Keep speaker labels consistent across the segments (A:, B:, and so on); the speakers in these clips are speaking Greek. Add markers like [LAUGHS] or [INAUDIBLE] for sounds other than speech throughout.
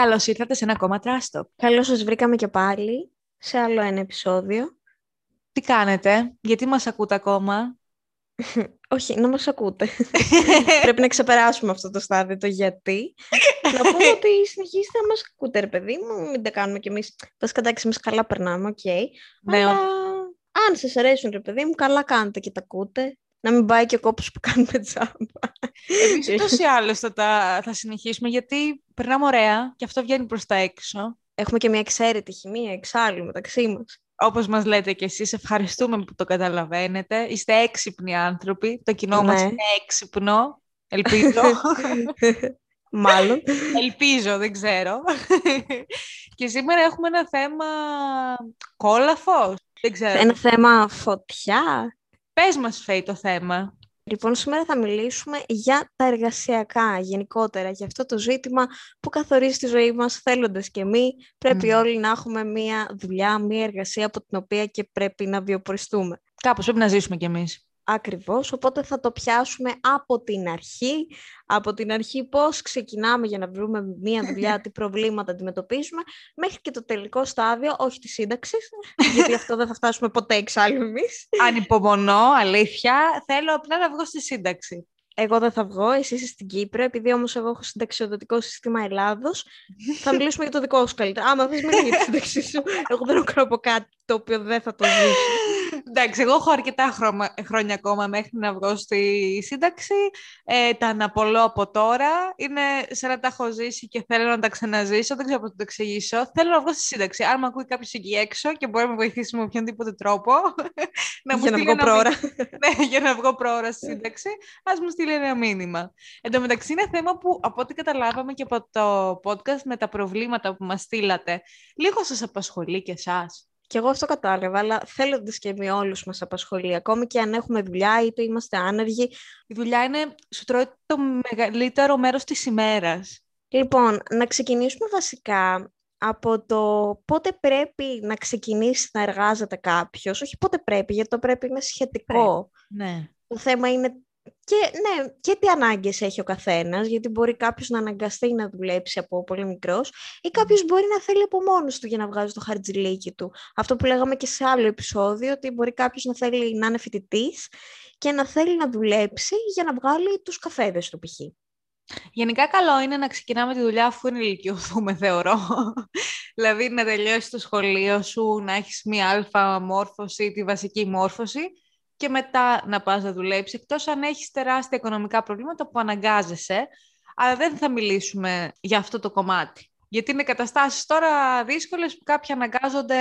A: Καλώς ήρθατε σε ένα ακόμα trash talk.
B: Καλώς σας βρήκαμε και πάλι σε άλλο ένα επεισόδιο.
A: Τι κάνετε, γιατί μας ακούτε ακόμα; [LAUGHS]
B: Όχι, να μας ακούτε. [LAUGHS] Πρέπει να ξεπεράσουμε αυτό το στάδιο, το γιατί. να πούμε [LAUGHS] ότι συνεχίστε να μας ακούτε, ρε παιδί μου, μην τα κάνουμε κι εμείς. Βασικά, εντάξει, εμείς καλά περνάμε, οκ.
A: Ναι,
B: Αλλά αν σας αρέσουν, ρε παιδί μου, καλά κάνετε και τα ακούτε. Να μην πάει και ο κόπος που κάνουμε τζάμπα.
A: Εμείς ούτως ή άλλως θα, τα, θα συνεχίσουμε, γιατί περνάμε ωραία και αυτό βγαίνει προς τα έξω.
B: Έχουμε και μια εξαίρετη χημεία εξάλλου μεταξύ μας.
A: Όπως μας λέτε και εσείς, ευχαριστούμε που το καταλαβαίνετε. Είστε έξυπνοι άνθρωποι, το κοινό μας
B: Ναι.
A: είναι έξυπνο, ελπίζω. [LAUGHS]
B: Μάλλον.
A: Ελπίζω, δεν ξέρω. και σήμερα έχουμε ένα θέμα κόλαφος. Δεν ξέρω.
B: Ένα θέμα φωτιά.
A: Πες μας, Φέη, το θέμα.
B: Λοιπόν, σήμερα θα μιλήσουμε για τα εργασιακά γενικότερα, για αυτό το ζήτημα που καθορίζει τη ζωή μας θέλοντας και μη. Πρέπει
A: Μμμ.
B: όλοι να έχουμε μία δουλειά, μία εργασία από την οποία και πρέπει να βιοποριστούμε.
A: Κάπως πρέπει να ζήσουμε κι εμείς.
B: Ακριβώς, οπότε θα το πιάσουμε από την αρχή, από την αρχή πώς ξεκινάμε για να βρούμε μία δουλειά, [LAUGHS] τι προβλήματα αντιμετωπίζουμε, μέχρι και το τελικό στάδιο, όχι της σύνταξης, γιατί αυτό δεν θα φτάσουμε ποτέ εξάλλου εμείς.
A: Ανυπομονώ, αλήθεια. Θέλω απλά να βγω στη σύνταξη.
B: Εγώ δεν θα βγω, εσύ είσαι στην Κύπρο, επειδή όμως εγώ έχω συνταξιοδοτικό σύστημα Ελλάδος, [LAUGHS] θα μιλήσουμε για το δικό σου καλύτερα. Άμα θες μιλά για τη σύνταξή σου, εγώ δεν έχω να πω κάτι το οποίο δεν θα το ζήσω.
A: Εντάξει, εγώ έχω αρκετά χρώμα- χρόνια ακόμα μέχρι να βγω στη σύνταξη. Ε, τα αναπολώ από τώρα. Είναι σαν να τα έχω ζήσει και θέλω να τα ξαναζήσω. Δεν ξέρω πώς να το εξηγήσω. Θέλω να βγω στη σύνταξη. Αν με ακούει κάποιος εκεί έξω και μπορεί να με βοηθήσει με οποιονδήποτε τρόπο. [LAUGHS] να μου
B: για να
A: στείλει
B: βγω
A: ένα
B: πρόωρα. [LAUGHS]
A: ναι, για να βγω πρόωρα στη σύνταξη, ας μου στείλει ένα μήνυμα. Εν τω μεταξύ είναι θέμα που από ό,τι καταλάβαμε και από το podcast με τα προβλήματα που μας στείλατε, λίγο σας απασχολεί και εσάς;
B: Και εγώ αυτό κατάλαβα, αλλά θέλοντας και με όλους μας απασχολεί. Ακόμη και αν έχουμε δουλειά, είτε είμαστε άνεργοι.
A: Η δουλειά είναι, σου τρώει το μεγαλύτερο μέρος της ημέρας.
B: Λοιπόν, να ξεκινήσουμε βασικά από το πότε πρέπει να ξεκινήσει να εργάζεται κάποιος. Όχι πότε πρέπει, γιατί το πρέπει είναι σχετικό.
A: Ναι.
B: Το θέμα είναι και, ναι, και τι ανάγκες έχει ο καθένας, γιατί μπορεί κάποιος να αναγκαστεί να δουλέψει από πολύ μικρός ή κάποιος μπορεί να θέλει από μόνος του για να βγάζει το χαρτζηλίκι του. Αυτό που λέγαμε και σε άλλο επεισόδιο, ότι μπορεί κάποιος να θέλει να είναι φοιτητής και να θέλει να δουλέψει για να βγάλει τους καφέδες του π.χ.
A: Γενικά καλό είναι να ξεκινάμε τη δουλειά αφού ενηλικιωθούμε, [LAUGHS] θεωρώ. δηλαδή να τελειώσει το σχολείο σου, να έχεις μία αλφα μόρφωση, τη βασική μόρφωση και μετά να πας να δουλέψεις, εκτός αν έχεις τεράστια οικονομικά προβλήματα που αναγκάζεσαι, αλλά δεν θα μιλήσουμε για αυτό το κομμάτι. Γιατί είναι καταστάσεις τώρα δύσκολες που κάποιοι αναγκάζονται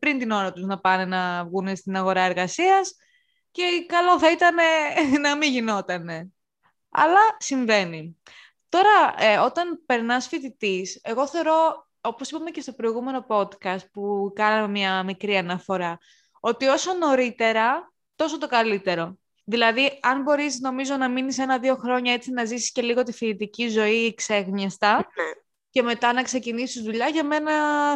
A: πριν την ώρα τους να πάνε να βγουν στην αγορά εργασίας και καλό θα ήταν [LAUGHS] να μην γινότανε. Αλλά συμβαίνει. Τώρα, ε, όταν περνάς φοιτητής, εγώ θεωρώ, όπως είπαμε και στο προηγούμενο podcast που κάναμε μια μικρή αναφορά, ότι όσο νωρίτερα, τόσο το καλύτερο. Δηλαδή, αν μπορείς, νομίζω, να μείνεις ένα-δύο χρόνια έτσι, να ζήσεις και λίγο τη φοιτητική ζωή ξέγνιαστα και μετά να ξεκινήσεις δουλειά, για μένα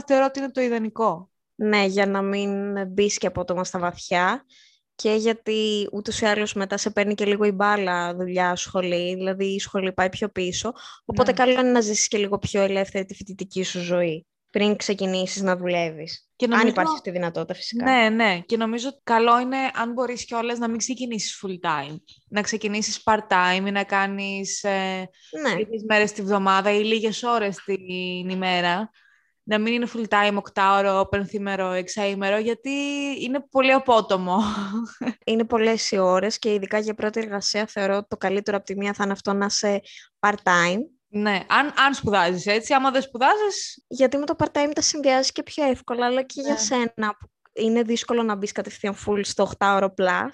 A: θεωρώ ότι είναι το ιδανικό.
B: Ναι, για να μην μπει και απότομα στα βαθιά και γιατί ούτως ή άλλως μετά σε παίρνει και λίγο η μπάλα δουλειά σχολή, δηλαδή η σχολή πάει πιο πίσω, οπότε
A: Ναι.
B: καλό είναι να ζήσεις και λίγο πιο ελεύθερη τη φοιτητική σου ζωή πριν ξεκινήσεις να δουλεύεις.
A: Και
B: Αν
A: νομίζω-
B: υπάρχει αυτή η δυνατότητα φυσικά.
A: Ναι, ναι. Και νομίζω ότι καλό είναι, αν μπορείς κιόλας, να μην ξεκινήσεις full time. Να ξεκινήσεις part time ή να κάνεις ε,
B: Ναι.
A: λίγες μέρες τη βδομάδα ή λίγες ώρες την ημέρα. Να μην είναι full time, οκτάωρο, πενθήμερο, εξαήμερο, γιατί είναι πολύ απότομο.
B: Είναι πολλές οι ώρες και ειδικά για πρώτη εργασία θεωρώ ότι το καλύτερο από τη μία θα είναι αυτό να είσαι part-time.
A: Ναι, αν, αν σπουδάζεις έτσι, άμα δεν σπουδάζεις,
B: Γιατί με το part-time τα συνδυάζει και πιο εύκολα, αλλά και για
A: Ναι.
B: σένα που είναι δύσκολο να μπεις κατευθείαν full στο 8ωρο plus.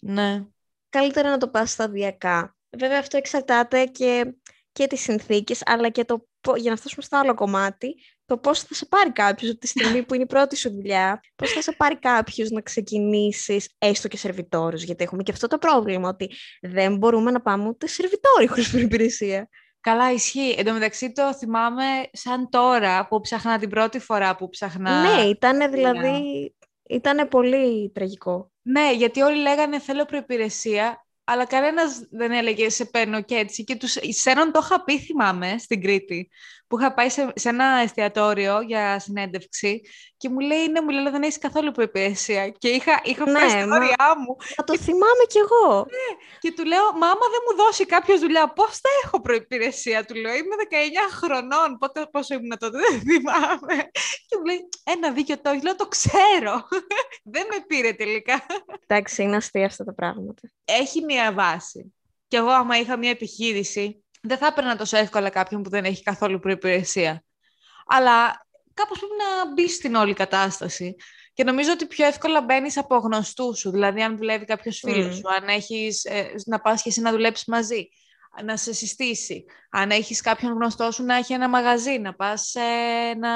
A: ναι.
B: καλύτερα να το πας σταδιακά. Βέβαια αυτό εξαρτάται και, και τις συνθήκες, αλλά και το, πο- για να φτάσουμε στο άλλο κομμάτι, το πώς θα σε πάρει κάποιος από τη στιγμή που είναι η πρώτη σου δουλειά, πώς θα σε πάρει κάποιος να ξεκινήσεις έστω και σερβιτόρος, γιατί έχουμε και αυτό το πρόβλημα, ότι δεν μπορούμε να πάμε ούτε σερβιτόροι χωρίς προπηρεσία.
A: Καλά, ισχύει. Εν τω μεταξύ το θυμάμαι σαν τώρα που ψάχνα την πρώτη φορά που ψάχνα.
B: Ναι, ήταν δηλαδή, ήταν πολύ τραγικό.
A: Ναι, γιατί όλοι λέγανε θέλω προϋπηρεσία αλλά κανένας δεν έλεγε σε παίρνω και έτσι. Και τους, σένον το είχα πει, θυμάμαι, στην Κρήτη, που είχα πάει σε, σε ένα εστιατόριο για συνέντευξη και μου λέει, ναι, μου λέει, δεν έχεις καθόλου προπηρεσία. Και είχα, είχα ναι, πάει στην όρια μου.
B: Θα το θυμάμαι κι εγώ.
A: Ναι, και του λέω, μα άμα δεν μου δώσει κάποιος δουλειά, πώς θα έχω προπηρεσία, του λέω, είμαι 19 χρονών, πότε, πόσο ήμουν τότε, δεν θυμάμαι. Και μου λέει, ένα δίκιο το λέω, το ξέρω. [LAUGHS] δεν με πήρε τελικά.
B: Εντάξει, είναι αστεία αυτά τα πράγματα.
A: Έχει μια βάση. Και εγώ, άμα είχα μια επιχείρηση, δεν θα έπαιρνα τόσο εύκολα κάποιον που δεν έχει καθόλου προπηρεσία. Αλλά κάπως πρέπει να μπει στην όλη κατάσταση. Και νομίζω ότι πιο εύκολα μπαίνεις από γνωστούς σου. Δηλαδή, αν δουλεύει κάποιος φίλος σου, αν έχεις ε, να πας και εσύ να δουλέψεις μαζί, να σε συστήσει. Αν έχεις κάποιον γνωστό σου να έχει ένα μαγαζί, να πας ε, να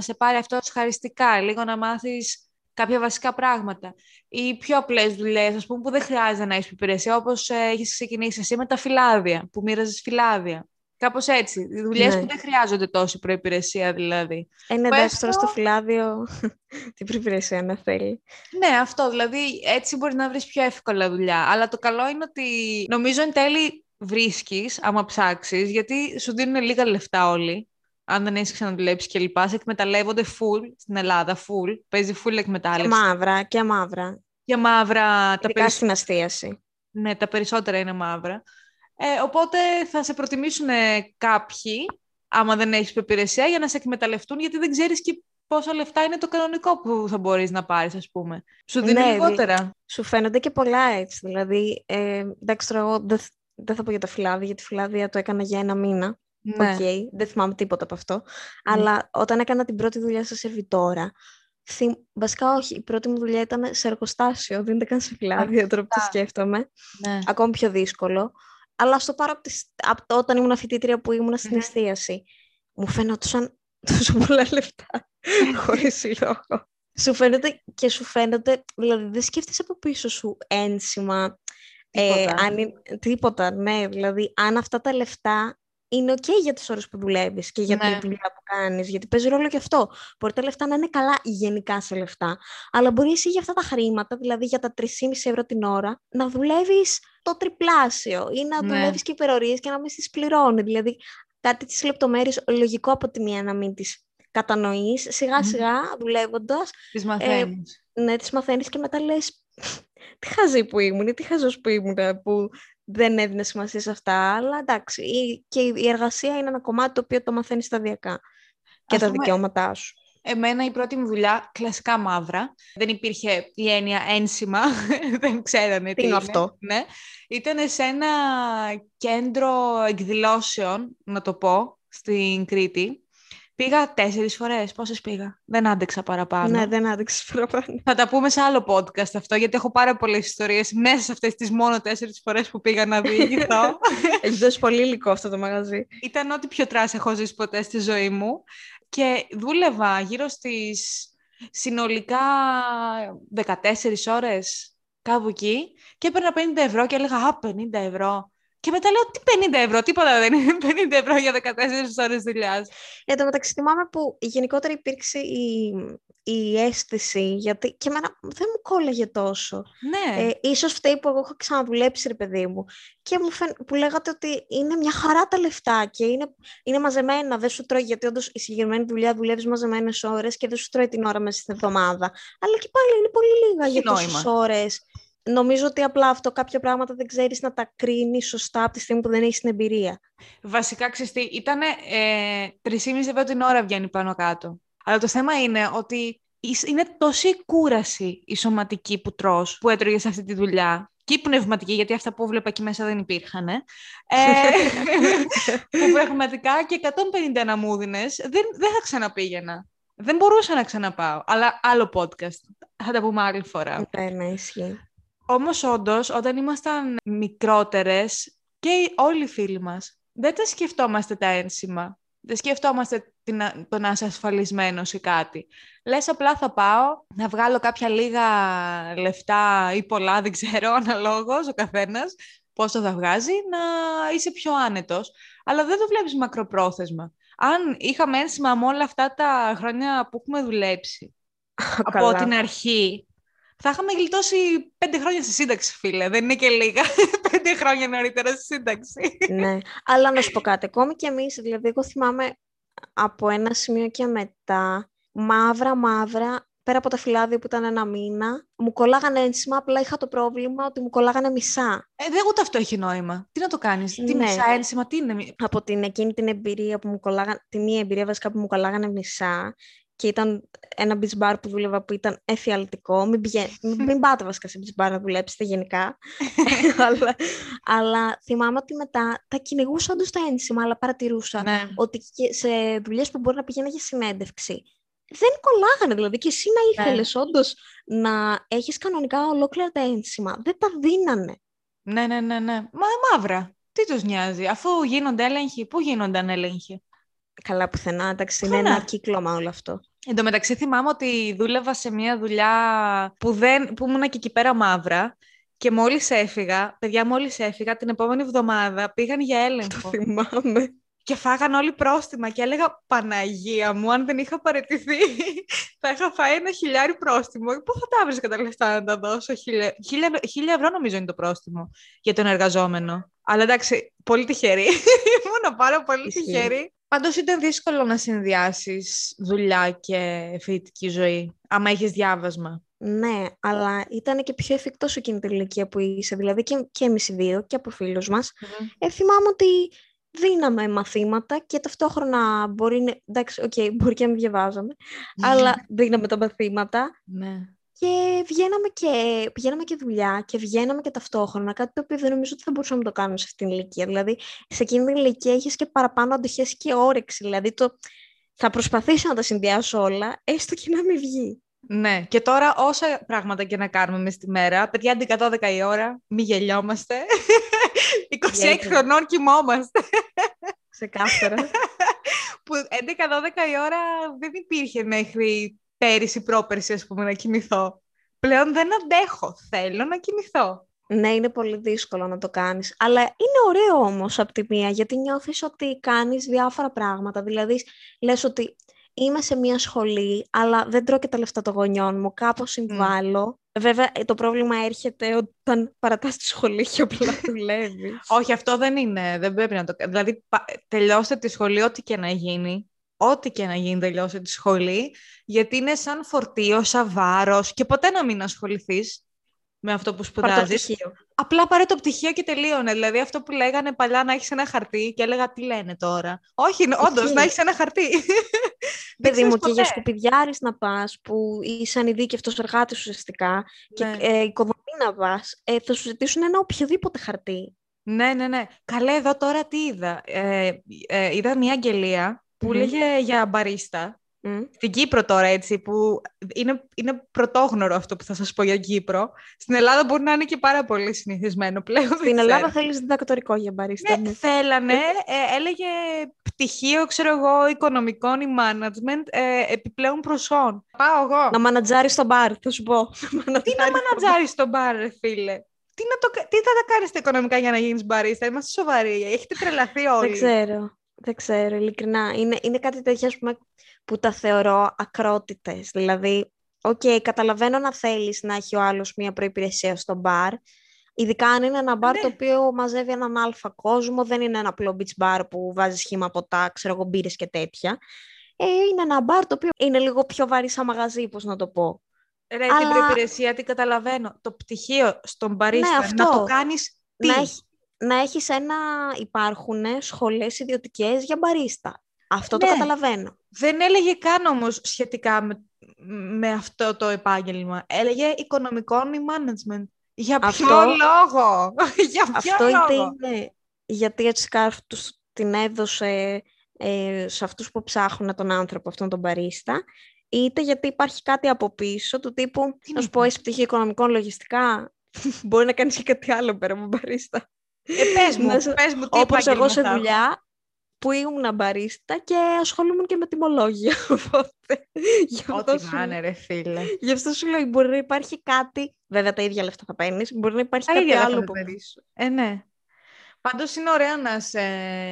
A: σε πάρει αυτό χαριστικά, λίγο να μάθεις κάποια βασικά πράγματα. Ή πιο απλές δουλειές, ας πούμε, που δεν χρειάζεται να έχεις υπηρεσία, όπως ε, έχεις ξεκινήσει εσύ με τα φυλάδια, που μοίραζες φυλάδια. Κάπως έτσι. Δουλειές ναι. που δεν χρειάζονται τόση προπηρεσία, δηλαδή.
B: Είναι εντάξει τώρα στο φυλάδιο [LAUGHS] την προπηρεσία να θέλει.
A: Ναι, αυτό. Δηλαδή, έτσι μπορείς να βρεις πιο εύκολα δουλειά. Αλλά το καλό είναι ότι νομίζω εν τέλει βρίσκεις, άμα ψάξεις, γιατί σου δίνουν λίγα λεφτά όλοι αν δεν έχεις ξαναδουλέψει και λοιπά, σε εκμεταλλεύονται full στην Ελλάδα, full. Παίζει full εκμετάλλευση.
B: Και μαύρα, και μαύρα.
A: Και μαύρα.
B: Ειδικά τα περισ... στην αστίαση.
A: Ναι, τα περισσότερα είναι μαύρα. Ε, οπότε θα σε προτιμήσουν κάποιοι, άμα δεν έχεις υπηρεσία, για να σε εκμεταλλευτούν, γιατί δεν ξέρεις και πόσα λεφτά είναι το κανονικό που θα μπορείς να πάρεις, ας πούμε. Σου δίνει ναι, λιγότερα.
B: Σου φαίνονται και πολλά έτσι. Δηλαδή, ε, εντάξει, τώρα εγώ δεν, δεν θα πω για τα φυλάδια, γιατί φυλάδια το έκανα για ένα μήνα. Ναι. Okay, δεν θυμάμαι τίποτα από αυτό. Ναι. Αλλά όταν έκανα την πρώτη δουλειά σε σερβιτόρα, θυμ... βασικά όχι, η πρώτη μου δουλειά ήταν σε εργοστάσιο, δεν ήταν καν σε φυλάδια, τώρα που το σκέφτομαι. Ναι. Ακόμη πιο δύσκολο. Αλλά στο πάρω από, το, όταν ήμουν φοιτήτρια που ήμουν στην mm εστίαση, μου φαίνονταν τόσο πολλά λεφτά, χωρίς λόγο. Σου φαίνεται και σου φαίνεται, δηλαδή δεν σκέφτεσαι από πίσω σου ένσημα, ε, τίποτα. Ε, αν, τίποτα, ναι, δηλαδή αν αυτά τα λεφτά είναι ok για τις ώρες που δουλεύεις και για ναι. τη δουλειά που κάνεις, γιατί παίζει ρόλο και αυτό. Μπορεί τα λεφτά να είναι καλά γενικά σε λεφτά, αλλά μπορεί εσύ για αυτά τα χρήματα, δηλαδή για τα 3,5 ευρώ την ώρα, να δουλεύεις το τριπλάσιο ή να ναι. δουλεύεις και υπερορίες και να μην τις πληρώνεις. Δηλαδή κάτι τις λεπτομέρειες λογικό από τη μία να μην τις κατανοείς, σιγά σιγά mm. δουλεύοντας.
A: Τις μαθαίνεις.
B: Ε, ναι, τις μαθαίνεις και μετά λες τι χαζή που ήμουν ή τι χαζός που ήμουν που δεν έδινα σημασία σε αυτά, αλλά εντάξει, και η εργασία είναι ένα κομμάτι το οποίο το μαθαίνεις σταδιακά και τα δικαιώματά σου.
A: Εμένα η πρώτη μου δουλειά, κλασικά μαύρα, δεν υπήρχε η έννοια ένσημα, [LAUGHS] δεν ξέρανε τι,
B: είναι αυτό;
A: Ναι. Ήταν σε ένα κέντρο εκδηλώσεων, να το πω, στην Κρήτη, Πήγα τέσσερις φορές. Πόσες πήγα; Δεν άντεξα παραπάνω.
B: Ναι, δεν άντεξα παραπάνω.
A: Θα τα πούμε σε άλλο podcast αυτό, γιατί έχω πάρα πολλές ιστορίες μέσα σε αυτές τις μόνο τέσσερις φορές που πήγα να διηγηθώ. [LAUGHS]
B: Έχει δώσει πολύ υλικό αυτό το μαγαζί.
A: Ήταν ό,τι πιο trash έχω ζήσει ποτέ στη ζωή μου. Και δούλευα γύρω στις συνολικά 14 ώρες κάπου εκεί και έπαιρνα 50 ευρώ και έλεγα «Α, 50 ευρώ». Και μετά λέω, τι 50 ευρώ, τίποτα δεν είναι [LAUGHS] 50 ευρώ για 14 ώρες δουλειάς.
B: Εν τω μεταξύ θυμάμαι που γενικότερα υπήρξε η, η αίσθηση, γιατί και εμένα δεν μου κόλλαγε τόσο.
A: Ναι.
B: Ε, ίσως φταίει που εγώ έχω ξαναδουλέψει, ρε παιδί μου. Και μου φαίν, που λέγατε ότι είναι μια χαρά τα λεφτά και είναι, είναι μαζεμένα, δεν σου τρώει, γιατί όντως η συγκεκριμένη δουλειά δουλεύεις μαζεμένες ώρες και δεν σου τρώει την ώρα μέσα στην εβδομάδα. Αλλά και πάλι είναι πολύ λίγα για τόσες ώρες νομίζω ότι απλά αυτό κάποια πράγματα δεν ξέρεις να τα κρίνεις σωστά από τη στιγμή που δεν έχεις την εμπειρία.
A: Βασικά, ξεστή, ήταν ε, 3,5 ευρώ την ώρα βγαίνει πάνω κάτω. Αλλά το θέμα είναι ότι είναι τόση κούραση η σωματική που τρως, που έτρωγες σε αυτή τη δουλειά, και η πνευματική, γιατί αυτά που βλέπα εκεί μέσα δεν υπήρχαν. Ε, [LAUGHS] που πραγματικά και 150 αναμούδινες δεν, δεν θα ξαναπήγαινα. Δεν μπορούσα να ξαναπάω. Αλλά άλλο podcast. Θα τα πούμε άλλη φορά.
B: Ναι, ναι, ισχύει.
A: Όμως όντως, όταν ήμασταν μικρότερες και όλοι οι φίλοι μας, δεν τα σκεφτόμαστε τα ένσημα. Δεν σκεφτόμαστε την, το να είσαι ασφαλισμένος ή κάτι. Λες απλά θα πάω να βγάλω κάποια λίγα λεφτά ή πολλά, [LAUGHS] δεν ξέρω, αναλόγως ο καθένας, πόσο θα βγάζει, να είσαι πιο άνετος. Αλλά δεν το βλέπεις μακροπρόθεσμα. Αν είχαμε ένσημα με όλα αυτά τα χρόνια που έχουμε δουλέψει, [LAUGHS] από την αρχή, θα είχαμε γλιτώσει πέντε χρόνια στη σύνταξη, φίλε. Δεν είναι και λίγα. [LAUGHS] πέντε χρόνια νωρίτερα στη σύνταξη.
B: ναι, αλλά να σου πω κάτι. Ακόμη και εμείς, δηλαδή, εγώ θυμάμαι από ένα σημείο και μετά, μαύρα, μαύρα, πέρα από τα φυλάδια που ήταν ένα μήνα, μου κολλάγανε ένσημα, απλά είχα το πρόβλημα ότι μου κολλάγανε μισά.
A: Ε, δεν ούτε αυτό έχει νόημα. Τι να το κάνεις, τι
B: Ναι.
A: μισά ένσημα, τι είναι.
B: Από την εκείνη την εμπειρία που μου κολλάγανε, τη μία εμπειρία βασικά που μου κολλάγανε μισά και ήταν ένα beach bar που δούλευα που ήταν εφιαλτικό. Μην, πηγα... μην, μην πάτε βασικά σε beach bar να δουλέψετε γενικά. [LAUGHS] αλλά, αλλά θυμάμαι ότι μετά τα κυνηγούσα όντως τα ένσημα, αλλά παρατηρούσα
A: Ναι.
B: ότι και σε δουλειές που μπορεί να πηγαίνα για συνέντευξη δεν κολλάγανε δηλαδή και εσύ να
A: Ναι.
B: ήθελες όντως να έχεις κανονικά ολόκληρα τα ένσημα. Δεν τα δίνανε.
A: ναι, ναι, ναι, ναι. Μα μαύρα. Τι τους νοιάζει, αφού γίνονται έλεγχοι, πού γίνονται ανέλεγχοι.
B: Καλά πουθενά, εντάξει, είναι
A: Πουθενά.
B: ένα κύκλωμα όλο αυτό.
A: Εν τω μεταξύ θυμάμαι ότι δούλευα σε μια δουλειά που, δεν, που ήμουν και εκεί πέρα μαύρα και μόλις έφυγα, παιδιά μόλις έφυγα, την επόμενη εβδομάδα πήγαν για έλεγχο
B: Θυμάμαι.
A: και φάγαν όλοι πρόστιμα και έλεγα Παναγία μου, αν δεν είχα παραιτηθεί [LAUGHS] θα είχα φάει ένα χιλιάρι πρόστιμο. Πού θα τα βρίσκα τα λεφτά να τα δώσω, χίλια, χίλια, χίλια ευρώ νομίζω είναι το πρόστιμο για τον εργαζόμενο. Αλλά εντάξει, πολύ τυχερή. [LAUGHS] Ήμουν πάρα πολύ
B: Ισχύει.
A: τυχερή. Πάντως ήταν δύσκολο να συνδυάσεις δουλειά και φοιτητική ζωή, άμα έχει διάβασμα.
B: Ναι, αλλά ήταν και πιο εφικτό σε εκείνη την ηλικία που είσαι. Δηλαδή και, και εμείς οι δύο και από φίλους μας. Ε, θυμάμαι ότι δίναμε μαθήματα και ταυτόχρονα μπορεί να... Εντάξει, οκ, μπορεί και να μην διαβάζαμε, αλλά δίναμε τα μαθήματα
A: Ναι.
B: Και βγαίναμε και, πηγαίναμε και δουλειά και βγαίναμε και ταυτόχρονα, κάτι το οποίο δεν νομίζω ότι θα μπορούσαμε να το κάνουμε σε αυτήν την ηλικία. Δηλαδή, σε εκείνη την ηλικία έχεις και παραπάνω αντοχές και όρεξη. Δηλαδή, το... θα προσπαθήσω να τα συνδυάσω όλα, έστω και να μην βγει.
A: Ναι, και τώρα όσα πράγματα και να κάνουμε μες τη μέρα, παιδιά 11-12 η ώρα, μη γελιόμαστε. [LAUGHS] 26
B: Ιδιαίτερα.
A: χρονών κοιμόμαστε.
B: Ξεκάθαρα. [LAUGHS]
A: Που 11-12 η ώρα δεν υπήρχε μέχρι πέρυσι, πρόπερσι, ας πούμε, να κοιμηθώ. Πλέον δεν αντέχω. Θέλω να κοιμηθώ.
B: Ναι, είναι πολύ δύσκολο να το κάνεις. Αλλά είναι ωραίο όμως από τη μία, γιατί νιώθεις ότι κάνεις διάφορα πράγματα. Δηλαδή, λες ότι είμαι σε μια σχολή, αλλά δεν τρώω και τα λεφτά των γονιών μου. Κάπως συμβάλλω. Βέβαια, ε, το πρόβλημα έρχεται όταν παρατάς τη σχολή και απλά [LAUGHS] δουλεύεις.
A: Όχι, αυτό δεν είναι. Δεν πρέπει να το κάνει. Δηλαδή, πα- τελειώστε τη σχολή, ό,τι και να γίνει. Ό,τι και να γίνει, τελειώστε τη σχολή. Γιατί είναι σαν φορτίο, σαν βάρος και ποτέ να μην ασχοληθείς με αυτό που
B: Πάρ' το
A: σπουδάζεις.
B: πτυχίο.
A: Απλά πάρε το πτυχίο και τελείωνε. Δηλαδή, αυτό που λέγανε παλιά να έχεις ένα χαρτί και έλεγα τι λένε τώρα; Όχι, όντως,
B: Ισχύει.
A: να έχεις ένα χαρτί. [LAUGHS] Δεν
B: Παιδί μου,
A: ξέρεις
B: και για
A: ποτέ.
B: σκουπιδιάρης να πας, που είσαι ανειδίκευτος εργάτης ουσιαστικά, και
A: Ναι.
B: ε, οικοδομή να πας, ε, θα σου ζητήσουν ένα οποιοδήποτε χαρτί.
A: Ναι, ναι, ναι. Καλέ, εδώ τώρα τι είδα. Ε, ε, είδα μια αγγελία που
B: Μμμ.
A: λέγε για μπαρίστα.
B: Μμ.
A: Στην Κύπρο τώρα, έτσι, που είναι, είναι πρωτόγνωρο αυτό που θα σας πω για Κύπρο. Στην Ελλάδα μπορεί να είναι και πάρα πολύ συνηθισμένο πλέον. δεν
B: Στην Ελλάδα
A: ξέρω.
B: θέλεις διδακτορικό για μπαρίστα.
A: Ναι,
B: ναι.
A: θέλανε, ε, έλεγε πτυχίο, ξέρω εγώ, οικονομικών ή management ε, επιπλέον προσών. Πάω εγώ.
B: Να μανατζάρεις στο μπαρ, θα σου πω.
A: Τι να μανατζάρεις στον μπαρ, ρε φίλε; Τι, να το, κα- τι θα τα κάνεις τα οικονομικά για να γίνεις μπαρίστα; Είμαστε σοβαροί. Έχετε τρελαθεί όλοι.
B: Δεν ξέρω. Δεν ξέρω, ειλικρινά. Είναι, είναι κάτι τέτοιο ας πούμε, που τα θεωρώ ακρότητες. Δηλαδή, οκ, καταλαβαίνω να θέλεις να έχει ο άλλος μία προϋπηρεσία στο μπαρ. Ειδικά αν είναι ένα μπαρ
A: Ναι.
B: το οποίο μαζεύει έναν άλφα κόσμο, δεν είναι ένα απλό beach bar που βάζεις χύμα ποτά, ξέρω εγώ, μπύρες και τέτοια. Ε, είναι ένα μπαρ το οποίο είναι λίγο πιο βαρύ σαν μαγαζί, πώς να το πω.
A: Ρε, την
B: Αλλά-
A: προϋπηρεσία την καταλαβαίνω. Το πτυχίο στον μπαρίστα,
B: Ναι, αυτό.
A: να το κάνεις τι;
B: Να, έχει, να έχεις ένα... Υπάρχουν σχολές ιδιωτικές για μπαρίστα. Αυτό το
A: Ναι.
B: καταλαβαίνω.
A: Δεν έλεγε καν όμως σχετικά με, με αυτό το επάγγελμα. Έλεγε οικονομικών ή management. Για ποιο
B: Αυτό-
A: λόγο; [LAUGHS] Για ποιο
B: Αυτό είτε
A: λόγο;
B: είναι γιατί έτσι τους την έδωσε ε, σε αυτούς που ψάχνουν τον άνθρωπο αυτόν τον μπαρίστα, είτε γιατί υπάρχει κάτι από πίσω του τύπου,
A: Τι
B: να σου
A: να
B: πω,
A: πω.
B: έχει πτυχή οικονομικών λογιστικά, [LAUGHS] μπορεί να κάνεις και κάτι άλλο πέρα από μπαρίστα.
A: Ε, πες μου,
B: Να σε-
A: πες μου τι
B: Όπως εγώ σε
A: επάγγελμα θα
B: δουλειά που ήμουν μπαρίστα και ασχολούμουν και με τιμολόγια. [LAUGHS] Οπότε, γι'
A: έχω.
B: αυτό,
A: Ό,τι
B: σου,
A: να είναι, ρε φίλε.
B: γι' αυτό σου λέω, μπορεί να υπάρχει κάτι, βέβαια τα ίδια λεφτά θα παίρνεις, μπορεί να υπάρχει
A: Τα
B: κάτι
A: ίδια
B: άλλο
A: θα
B: που...
A: παίρνεις. Ε, ναι. Πάντως είναι ωραία να είσαι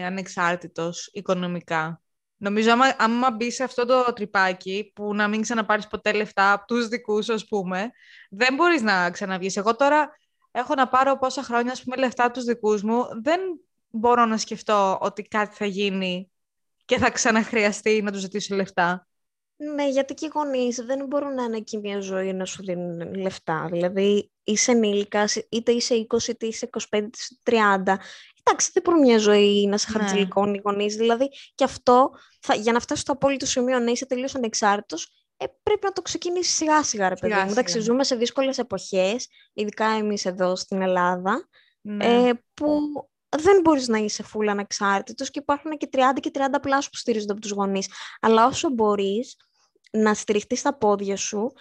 A: ανεξάρτητος οικονομικά. Νομίζω άμα, άμα μπει σε αυτό το τρυπάκι που να μην ξαναπάρεις ποτέ λεφτά από τους δικούς σου, ας πούμε, δεν μπορείς να ξαναβγείς. Εγώ τώρα έχω να πάρω πόσα χρόνια, ας πούμε, λεφτά τους δικούς μου. Δεν μπορώ να σκεφτώ ότι κάτι θα γίνει και θα ξαναχρειαστεί να τους ζητήσω λεφτά.
B: Ναι, γιατί και οι γονείς δεν μπορούν να είναι εκεί μια ζωή να σου δίνουν λεφτά. Δηλαδή, είσαι ενήλικας, είτε είσαι 20, είτε είσαι 25, είτε είσαι 30. Εντάξει, δεν μπορούν μια ζωή να σε ναι. χαρτιλικώνουν οι γονείς. Δηλαδή, και αυτό, θα, για να φτάσει στο απόλυτο σημείο να είσαι τελείως ανεξάρτητος, ε, πρέπει να το ξεκινήσει σιγά σιγά, ρε παιδί μου. Εντάξει, ζούμε σε δύσκολες εποχές, ειδικά εμείς εδώ στην Ελλάδα, ναι. ε, που δεν μπορείς να είσαι full ανεξάρτητος και υπάρχουν και 30 και 30 πλάσους που στηρίζονται από τους γονείς. Αλλά όσο μπορείς να στηριχτείς στα πόδια σου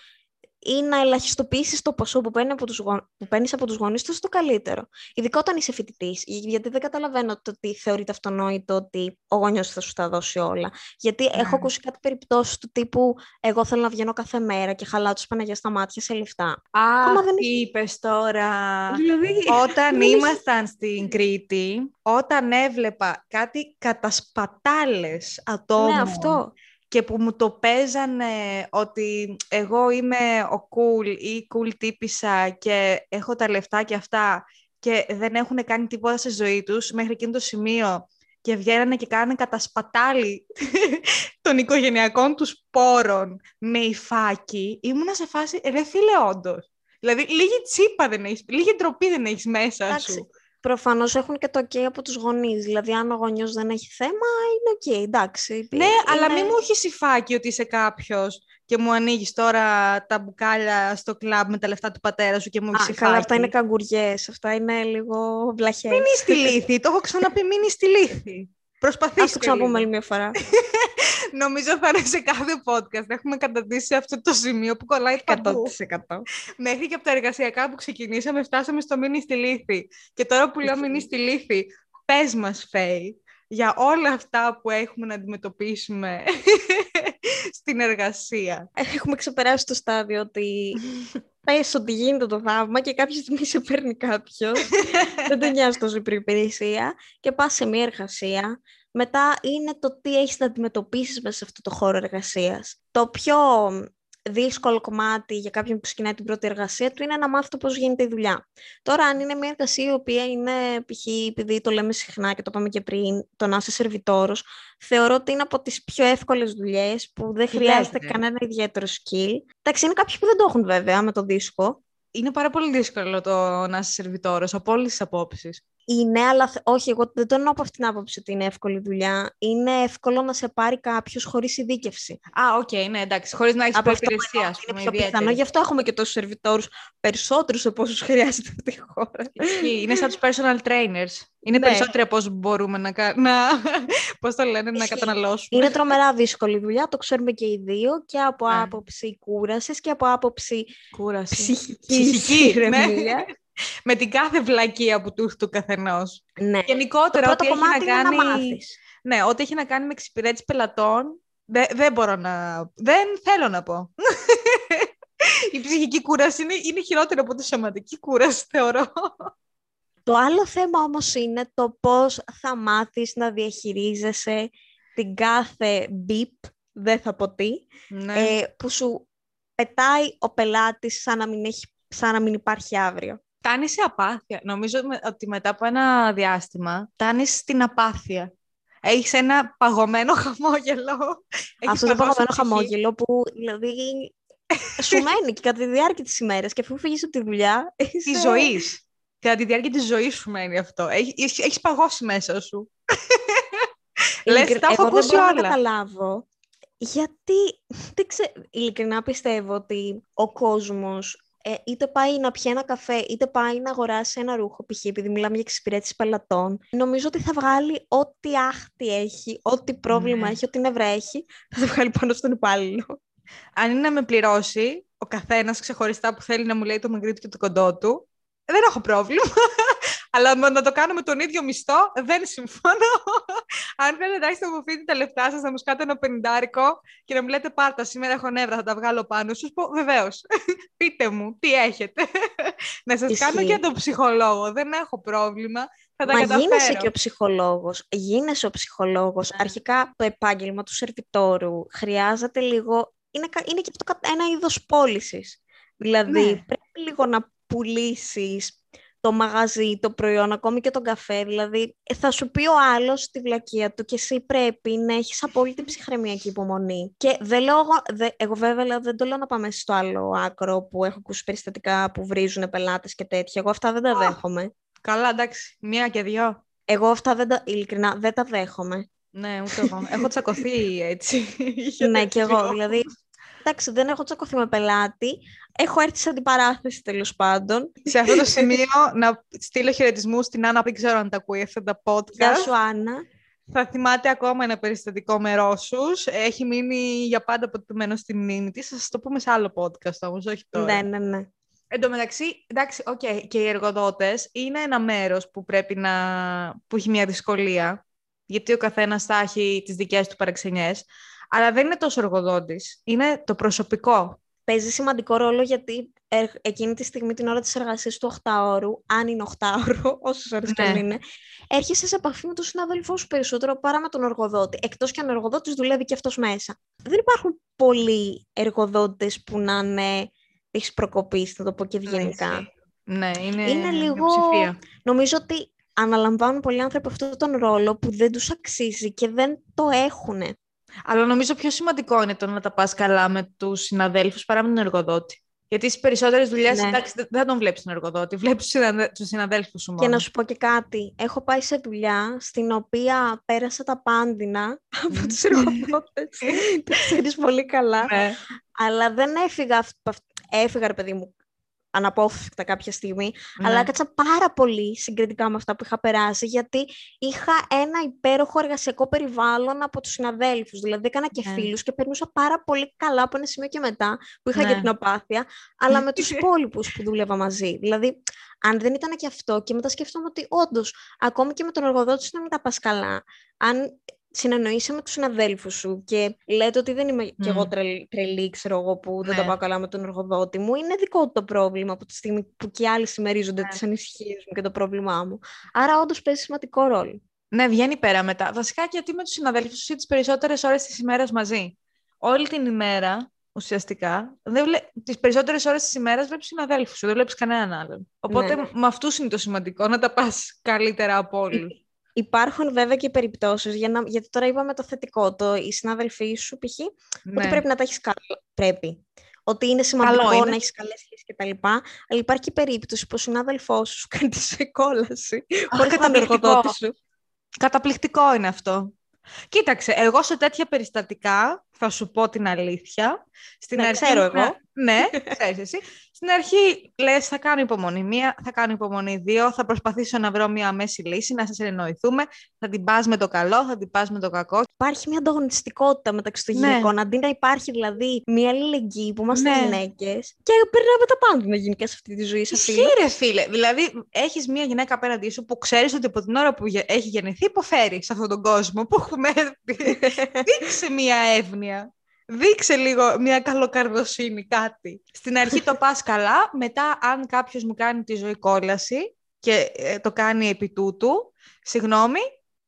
B: ή να ελαχιστοποιήσεις το ποσό που παίρνει από τους, γο... που παίρνεις από τους γονείς, τόσο το καλύτερο. Ειδικά όταν είσαι φοιτητής, γιατί δεν καταλαβαίνω το ότι θεωρείται αυτονόητο ότι ο γονιός θα σου τα δώσει όλα. Γιατί ναι. έχω ακούσει κάτι περιπτώσεις του τύπου εγώ θέλω να βγαίνω κάθε μέρα και χαλάω τους Παναγιά στα μάτια σε λεφτά.
A: Α, δεν... τι είπες τώρα. Δηλαδή... Όταν ήμασταν στην Κρήτη, όταν έβλεπα κάτι κατασπατάλες ατόμων ναι, αυτό και που μου το παίζανε ότι εγώ είμαι ο cool ή cool τύπησα και έχω τα λεφτά και αυτά και δεν έχουν κάνει τίποτα στη ζωή τους μέχρι εκείνο το σημείο και βγαίνανε και κάνανε κατασπατάλη [LAUGHS] των οικογενειακών τους πόρων με υφάκι, ήμουνα σε φάση, ρε φίλε όντως. Δηλαδή, λίγη τσίπα δεν έχεις, λίγη ντροπή δεν έχεις μέσα σου.
B: Προφανώς έχουν και το OK από τους γονείς. Δηλαδή, αν ο γονιός δεν έχει θέμα, είναι OK, εντάξει.
A: Ναι, αλλά μην μου έχεις υφάκι ότι είσαι κάποιος και μου ανοίγεις τώρα τα μπουκάλια στο κλαμπ με τα λεφτά του πατέρα σου και μου έχεις υφάκι.
B: αυτά είναι καγκουριές. Αυτά είναι λίγο μπλαχέ.
A: Μην είσαι στη λύθη. το έχω ξαναπεί, μην είσαι στη λύθη. Προσπαθήστε.
B: Α το ξαναπούμε άλλη μια φορά. [LAUGHS]
A: Νομίζω θα είναι σε κάθε podcast. Έχουμε καταντήσει αυτό το σημείο που κολλάει
B: 100%.
A: Μέχρι και από τα εργασιακά που ξεκινήσαμε, φτάσαμε στο μήνυ στη λύθη. Και τώρα που λέω μήνυ στη λύθη, πες μας, Φέη, για όλα αυτά που έχουμε να αντιμετωπίσουμε [LAUGHS] στην εργασία.
B: Έχουμε ξεπεράσει το στάδιο ότι πες ότι γίνεται το θαύμα και κάποια στιγμή σε παίρνει κάποιος. [LAUGHS] δεν τον νοιάζει τόσο η προπηρεσία και πας σε μια εργασία μετά είναι το τι έχεις να αντιμετωπίσεις μέσα σε αυτό το χώρο εργασίας. Το πιο δύσκολο κομμάτι για κάποιον που ξεκινάει την πρώτη εργασία του είναι να μάθει το πώς γίνεται η δουλειά. Τώρα, αν είναι μια εργασία η οποία είναι, π.χ. επειδή το λέμε συχνά και το είπαμε και πριν, το να είσαι σερβιτόρος, θεωρώ ότι είναι από τις πιο εύκολες δουλειές που δεν χρειάζεται κανένα ιδιαίτερο skill. Εντάξει, είναι κάποιοι που δεν το έχουν βέβαια με το δίσκο.
A: Είναι πάρα πολύ δύσκολο το να είσαι σερβιτόρος από όλες τις απόψεις.
B: Είναι, αλλά όχι, εγώ δεν το εννοώ από αυτήν την άποψη ότι είναι εύκολη δουλειά. Είναι εύκολο να σε πάρει κάποιος χωρίς ειδίκευση.
A: Α, ok, okay, ναι, εντάξει, χωρίς να έχεις προϋπηρεσία.
B: Είναι πιο πιθανό, γι' αυτό έχουμε και τόσους σερβιτόρους περισσότερους από όσους [LAUGHS] χρειάζεται αυτή τη χώρα.
A: Είναι σαν τους personal trainers. Είναι ναι. περισσότεροι από όσο μπορούμε να, να, [LAUGHS] πώς το λένε, να καταναλώσουμε.
B: Είναι τρομερά δύσκολη δουλειά, το ξέρουμε και οι δύο, και από ναι. άποψη κούρασης και από άποψη
A: κούραση.
B: ψυχικής, ψυχική ναι
A: με την κάθε βλακεία που του έχει του καθενός.
B: Ναι.
A: Γενικότερα,
B: ό,τι έχει να κάνει. Να
A: ναι, ό,τι έχει να κάνει με εξυπηρέτηση πελατών, δεν, δεν μπορώ να. Δεν θέλω να πω. [LAUGHS] Η ψυχική κούραση είναι, είναι χειρότερη από τη σωματική κούραση, θεωρώ.
B: Το άλλο θέμα όμως είναι το πώς θα μάθεις να διαχειρίζεσαι την κάθε beep, δεν θα πω τι, ναι. ε, που σου πετάει ο πελάτης σαν να μην, έχει, σαν να μην υπάρχει αύριο
A: φτάνει σε απάθεια. Νομίζω ότι μετά από ένα διάστημα φτάνει στην απάθεια. Έχεις ένα παγωμένο χαμόγελο.
B: Αυτό το παγωμένο χαμόγελο που δηλαδή σου [LAUGHS] μένει και κατά τη διάρκεια της ημέρας και αφού φύγεις από τη δουλειά.
A: Της ζωής. Κατά τη διάρκεια της ζωής σου μένει αυτό. Έχει παγώσει μέσα σου. [LAUGHS] Λες, τα έχω ακούσει όλα.
B: να καταλάβω γιατί, δεν ξέρω, ειλικρινά πιστεύω ότι ο κόσμος ε, είτε πάει να πιει ένα καφέ, είτε πάει να αγοράσει ένα ρούχο, π.χ. επειδή μιλάμε για εξυπηρέτηση πελατών, νομίζω ότι θα βγάλει ό,τι άχτη έχει, ό,τι πρόβλημα ναι. έχει, ό,τι νευρά έχει, θα το βγάλει πάνω στον υπάλληλο.
A: Αν είναι να με πληρώσει ο καθένας ξεχωριστά που θέλει να μου λέει το μικρό του και το κοντό του, δεν έχω πρόβλημα. [LAUGHS] Αλλά να το κάνουμε τον ίδιο μισθό, δεν συμφωνώ. Αν θέλετε να έχετε αποφύγει τα λεφτά σας, να μου σκάτε ένα πενιντάρικο και να μου λέτε πάρτα, σήμερα έχω νεύρα, θα τα βγάλω πάνω σου. Πω βεβαίως. [LAUGHS] Πείτε μου, τι έχετε. [LAUGHS] να σας κάνω και τον ψυχολόγο. Δεν έχω πρόβλημα. Θα τα
B: Μα
A: καταφέρω.
B: γίνεσαι και ο ψυχολόγος. Γίνεσαι ο ψυχολόγος.
A: Ναι.
B: Αρχικά το επάγγελμα του σερβιτόρου χρειάζεται λίγο... Είναι, κα- είναι και αυτό κα- ένα είδος πώλησης. Δηλαδή
A: Ναι.
B: πρέπει λίγο να πουλήσεις το μαγαζί, το προϊόν, ακόμη και τον καφέ. Δηλαδή ε, θα σου πει ο άλλος τη βλακεία του και εσύ πρέπει να έχεις απόλυτη ψυχραιμία και υπομονή. Και δεν λέω, εγώ- δε, εγώ βέβαια λέω- δεν το λέω να πάμε στο άλλο άκρο που έχω ακούσει περιστατικά που βρίζουν πελάτες και τέτοια. Εγώ αυτά δεν τα
A: Α.
B: δέχομαι.
A: Καλά, εντάξει. Μία και δυο.
B: Εγώ αυτά δεν τα, ειλικρινά δεν τα δέχομαι.
A: Ναι, ούτε εγώ. Έχω τσακωθεί έτσι. για
B: ναι, [LAUGHS] και
A: τέτοιο.
B: εγώ. Δηλαδή, εντάξει, δεν έχω τσακωθεί με πελάτη. Έχω έρθει σε αντιπαράθεση τέλος πάντων.
A: Σε αυτό το σημείο να στείλω χαιρετισμούς στην Άννα, δεν ξέρω αν τα ακούει αυτά τα podcast.
B: Γεια σου, Άννα.
A: Θα θυμάται ακόμα ένα περιστατικό με Ρώσους. Έχει μείνει για πάντα αποτυπωμένο στη μνήμη της. Θα σας το πούμε σε άλλο podcast όμως, όχι τώρα.
B: Ναι, ναι, ναι.
A: Εν τω μεταξύ, εντάξει, οκ, και οι εργοδότες είναι ένα μέρος που πρέπει να... που έχει μια δυσκολία, γιατί ο καθένας θα έχει τις δικές του παραξενιές, αλλά δεν είναι τόσο εργοδότης, είναι το προσωπικό.
B: Παίζει σημαντικό ρόλο γιατί ε, εκείνη τη στιγμή την ώρα της εργασίας του 8ωρου, αν είναι 8ωρο, [LAUGHS] όσες ώρες και αν
A: Ναι.
B: είναι, έρχεσαι σε επαφή με τον συνάδελφό σου περισσότερο παρά με τον εργοδότη. Εκτός και αν ο εργοδότης δουλεύει και αυτός μέσα. Δεν υπάρχουν πολλοί εργοδότες που να είναι της προκοπής, θα το πω και ευγενικά.
A: Ναι, είναι,
B: Είναι λίγο-
A: μειοψηφία.
B: Νομίζω ότι αναλαμβάνουν πολλοί άνθρωποι αυτόν τον ρόλο που δεν τους αξίζει και δεν το έχουν.
A: Αλλά νομίζω πιο σημαντικό είναι το να τα πας καλά με τους συναδέλφους παρά με τον εργοδότη. Γιατί στις περισσότερες δουλειές,
B: Ναι.
A: εντάξει, δεν- δεν τον βλέπεις τον εργοδότη, βλέπεις τους συναδε- τους συναδέλφους σου μόνο.
B: Και να σου πω και κάτι, έχω πάει σε δουλειά στην οποία πέρασα τα πάντινα από
A: Μμμ.
B: τους εργοδότες. [LAUGHS] το ξέρεις πολύ καλά.
A: Ναι.
B: Αλλά δεν έφυγα, αυ- αυ- έφυγα ρε παιδί μου, αναπόφευκτα κάποια στιγμή, αλλά
A: Ναι.
B: έκατσα πάρα πολύ συγκριτικά με αυτά που είχα περάσει, γιατί είχα ένα υπέροχο εργασιακό περιβάλλον από τους συναδέλφους. Δηλαδή έκανα και
A: Ναι.
B: φίλους και περνούσα πάρα πολύ καλά από ένα σημείο και μετά, που είχα και
A: Ναι.
B: την απάθεια, αλλά με τους [LAUGHS] υπόλοιπους που δούλευα μαζί. Δηλαδή, αν δεν ήταν και αυτό, και μετά σκέφτομαι ότι όντως, ακόμη και με τον εργοδότη σου να μην τα πας καλά, αν συνεννοείσαι με τους συναδέλφους σου και λέτε ότι δεν είμαι κι εγώ
A: Μμ.
B: τρελ- τρελή, ξέρω εγώ, που δεν τα
A: Ναι.
B: πάω καλά με τον εργοδότη μου. Είναι δικό του το πρόβλημα από τη στιγμή που και οι άλλοι συμμερίζονται
A: Ναι.
B: τις ανησυχίες μου και το πρόβλημά μου. Άρα όντως παίζει σημαντικό ρόλο.
A: Ναι, βγαίνει πέρα μετά. Βασικά γιατί με τους συναδέλφους σου τις περισσότερες ώρες της ημέρας μαζί; Όλη την ημέρα, ουσιαστικά, δεν βλέ... τις περισσότερες ώρες της ημέρας βλέπεις συναδέλφους σου, δεν βλέπεις κανέναν άλλον. Οπότε
B: Ναι.
A: με αυτούς είναι το σημαντικό, να τα πας καλύτερα από όλους. [LAUGHS]
B: Υπάρχουν βέβαια και περιπτώσεις, για να... γιατί τώρα είπαμε το θετικό, το οι συνάδελφοί σου π.χ.
A: ναι.
B: ότι πρέπει να τα έχεις καλά. Πρέπει. Ότι είναι σημαντικό
A: Καλό είναι.
B: να έχεις καλές σχέσεις κτλ. Αλλά υπάρχει και περίπτωση που ο συνάδελφός σου σου [LAUGHS] κάνει τη σε κόλαση χωρίς να είναι
A: καταπληκτικό.
B: εργοδότη σου.
A: Καταπληκτικό είναι αυτό. Κοίταξε, εγώ σε τέτοια περιστατικά θα σου πω την αλήθεια. Στην
B: Ναι,
A: αρχή,
B: ξέρω
A: ήμουνα-
B: εγώ.
A: Ναι, ξέρεις εσύ. Στην αρχή λες θα κάνω υπομονή μία, θα κάνω υπομονή δύο, θα προσπαθήσω να βρω μία μέση λύση, να σας συνεννοηθούμε, θα την πας με το καλό, θα την πας με το κακό.
B: Υπάρχει μια ανταγωνιστικότητα μεταξύ των
A: Ναι.
B: γυναικών. Αντί να υπάρχει δηλαδή μια αλληλεγγύη που είμαστε
A: Ναι.
B: γυναίκες και περνάμε τα πάντα να γίνει και σε αυτή τη ζωή, σε
A: Ισχύει
B: φίλο.
A: ρε φίλε, δηλαδή έχεις μία γυναίκα απέναντί σου που ξέρεις ότι από την ώρα που γε- έχει γεννηθεί υποφέρει σε αυτόν τον κόσμο που έχουμε [LAUGHS] έρθει. Δείξε μία εύνοια. Δείξε λίγο μια καλοκαρδοσύνη, κάτι. Στην αρχή το πας καλά, μετά αν κάποιος μου κάνει τη ζωή κόλαση και ε, το κάνει επί τούτου, συγγνώμη,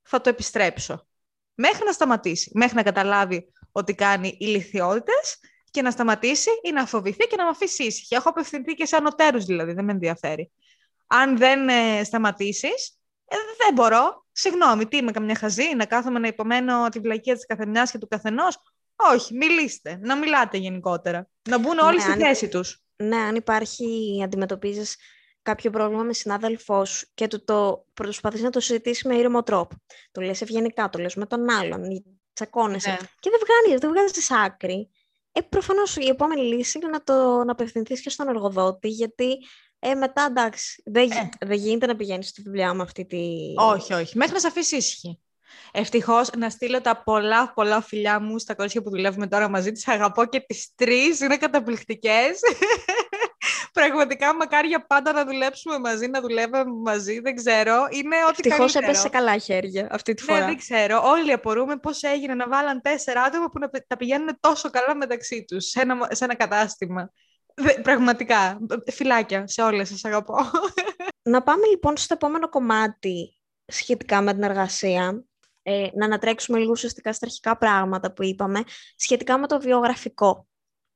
A: θα το επιστρέψω. Μέχρι να σταματήσει, μέχρι να καταλάβει ότι κάνει ηλικιότητες και να σταματήσει ή να φοβηθεί και να με αφήσει ήσυχη. Έχω απευθυνθεί και σε ανωτέρους δηλαδή, δεν με ενδιαφέρει. Αν δεν ε, σταματήσεις, ε, δεν μπορώ. Συγγνώμη, τι είμαι καμιά χαζή, να κάθομαι να υπομένω τη βλακεία της καθεμιάς και του καθενός. Όχι, μιλήστε, να μιλάτε γενικότερα. Να μπουν όλοι
B: Ναι,
A: στη
B: αν-
A: θέση τους.
B: Ναι, αν υπάρχει, αντιμετωπίζεις κάποιο πρόβλημα με συνάδελφός σου και του το προσπαθείς να το συζητήσεις με ήρεμο τρόπο. Το λες ευγενικά, το λες με τον άλλον, τσακώνεσαι
A: Ναι.
B: και δεν βγάζεις, δεν βγάζεις άκρη. Ε, προφανώς η επόμενη λύση είναι να το να απευθυνθείς και στον εργοδότη, γιατί ε, μετά εντάξει, δεν, γι- δεν γίνεται να πηγαίνεις στη δουλειά με αυτή τη...
A: Όχι, όχι. Μέχρι να σε αφήσει ήσυχη. Ευτυχώς να στείλω τα πολλά, πολλά φιλιά μου στα κορίτσια που δουλεύουμε τώρα μαζί. Τι αγαπώ και τις τρεις. Είναι καταπληκτικές. [LAUGHS] Πραγματικά μακάρι για πάντα να δουλέψουμε μαζί, να δουλεύουμε μαζί. Δεν ξέρω. Είναι ό,τι
B: Ευτυχώς
A: καλύτερο.
B: έπεσε σε καλά χέρια αυτή τη
A: Ναι,
B: φορά.
A: δεν ξέρω. Όλοι απορούμε πώς έγινε να βάλαν τέσσερα άτομα που να πε- τα πηγαίνουν τόσο καλά μεταξύ τους σε ένα, σε ένα κατάστημα. Δε- πραγματικά. Φιλάκια σε όλες σας αγαπώ. [LAUGHS]
B: Να πάμε λοιπόν στο επόμενο κομμάτι σχετικά με την εργασία, ε, να ανατρέξουμε λίγο ουσιαστικά στα αρχικά πράγματα που είπαμε, σχετικά με το βιογραφικό.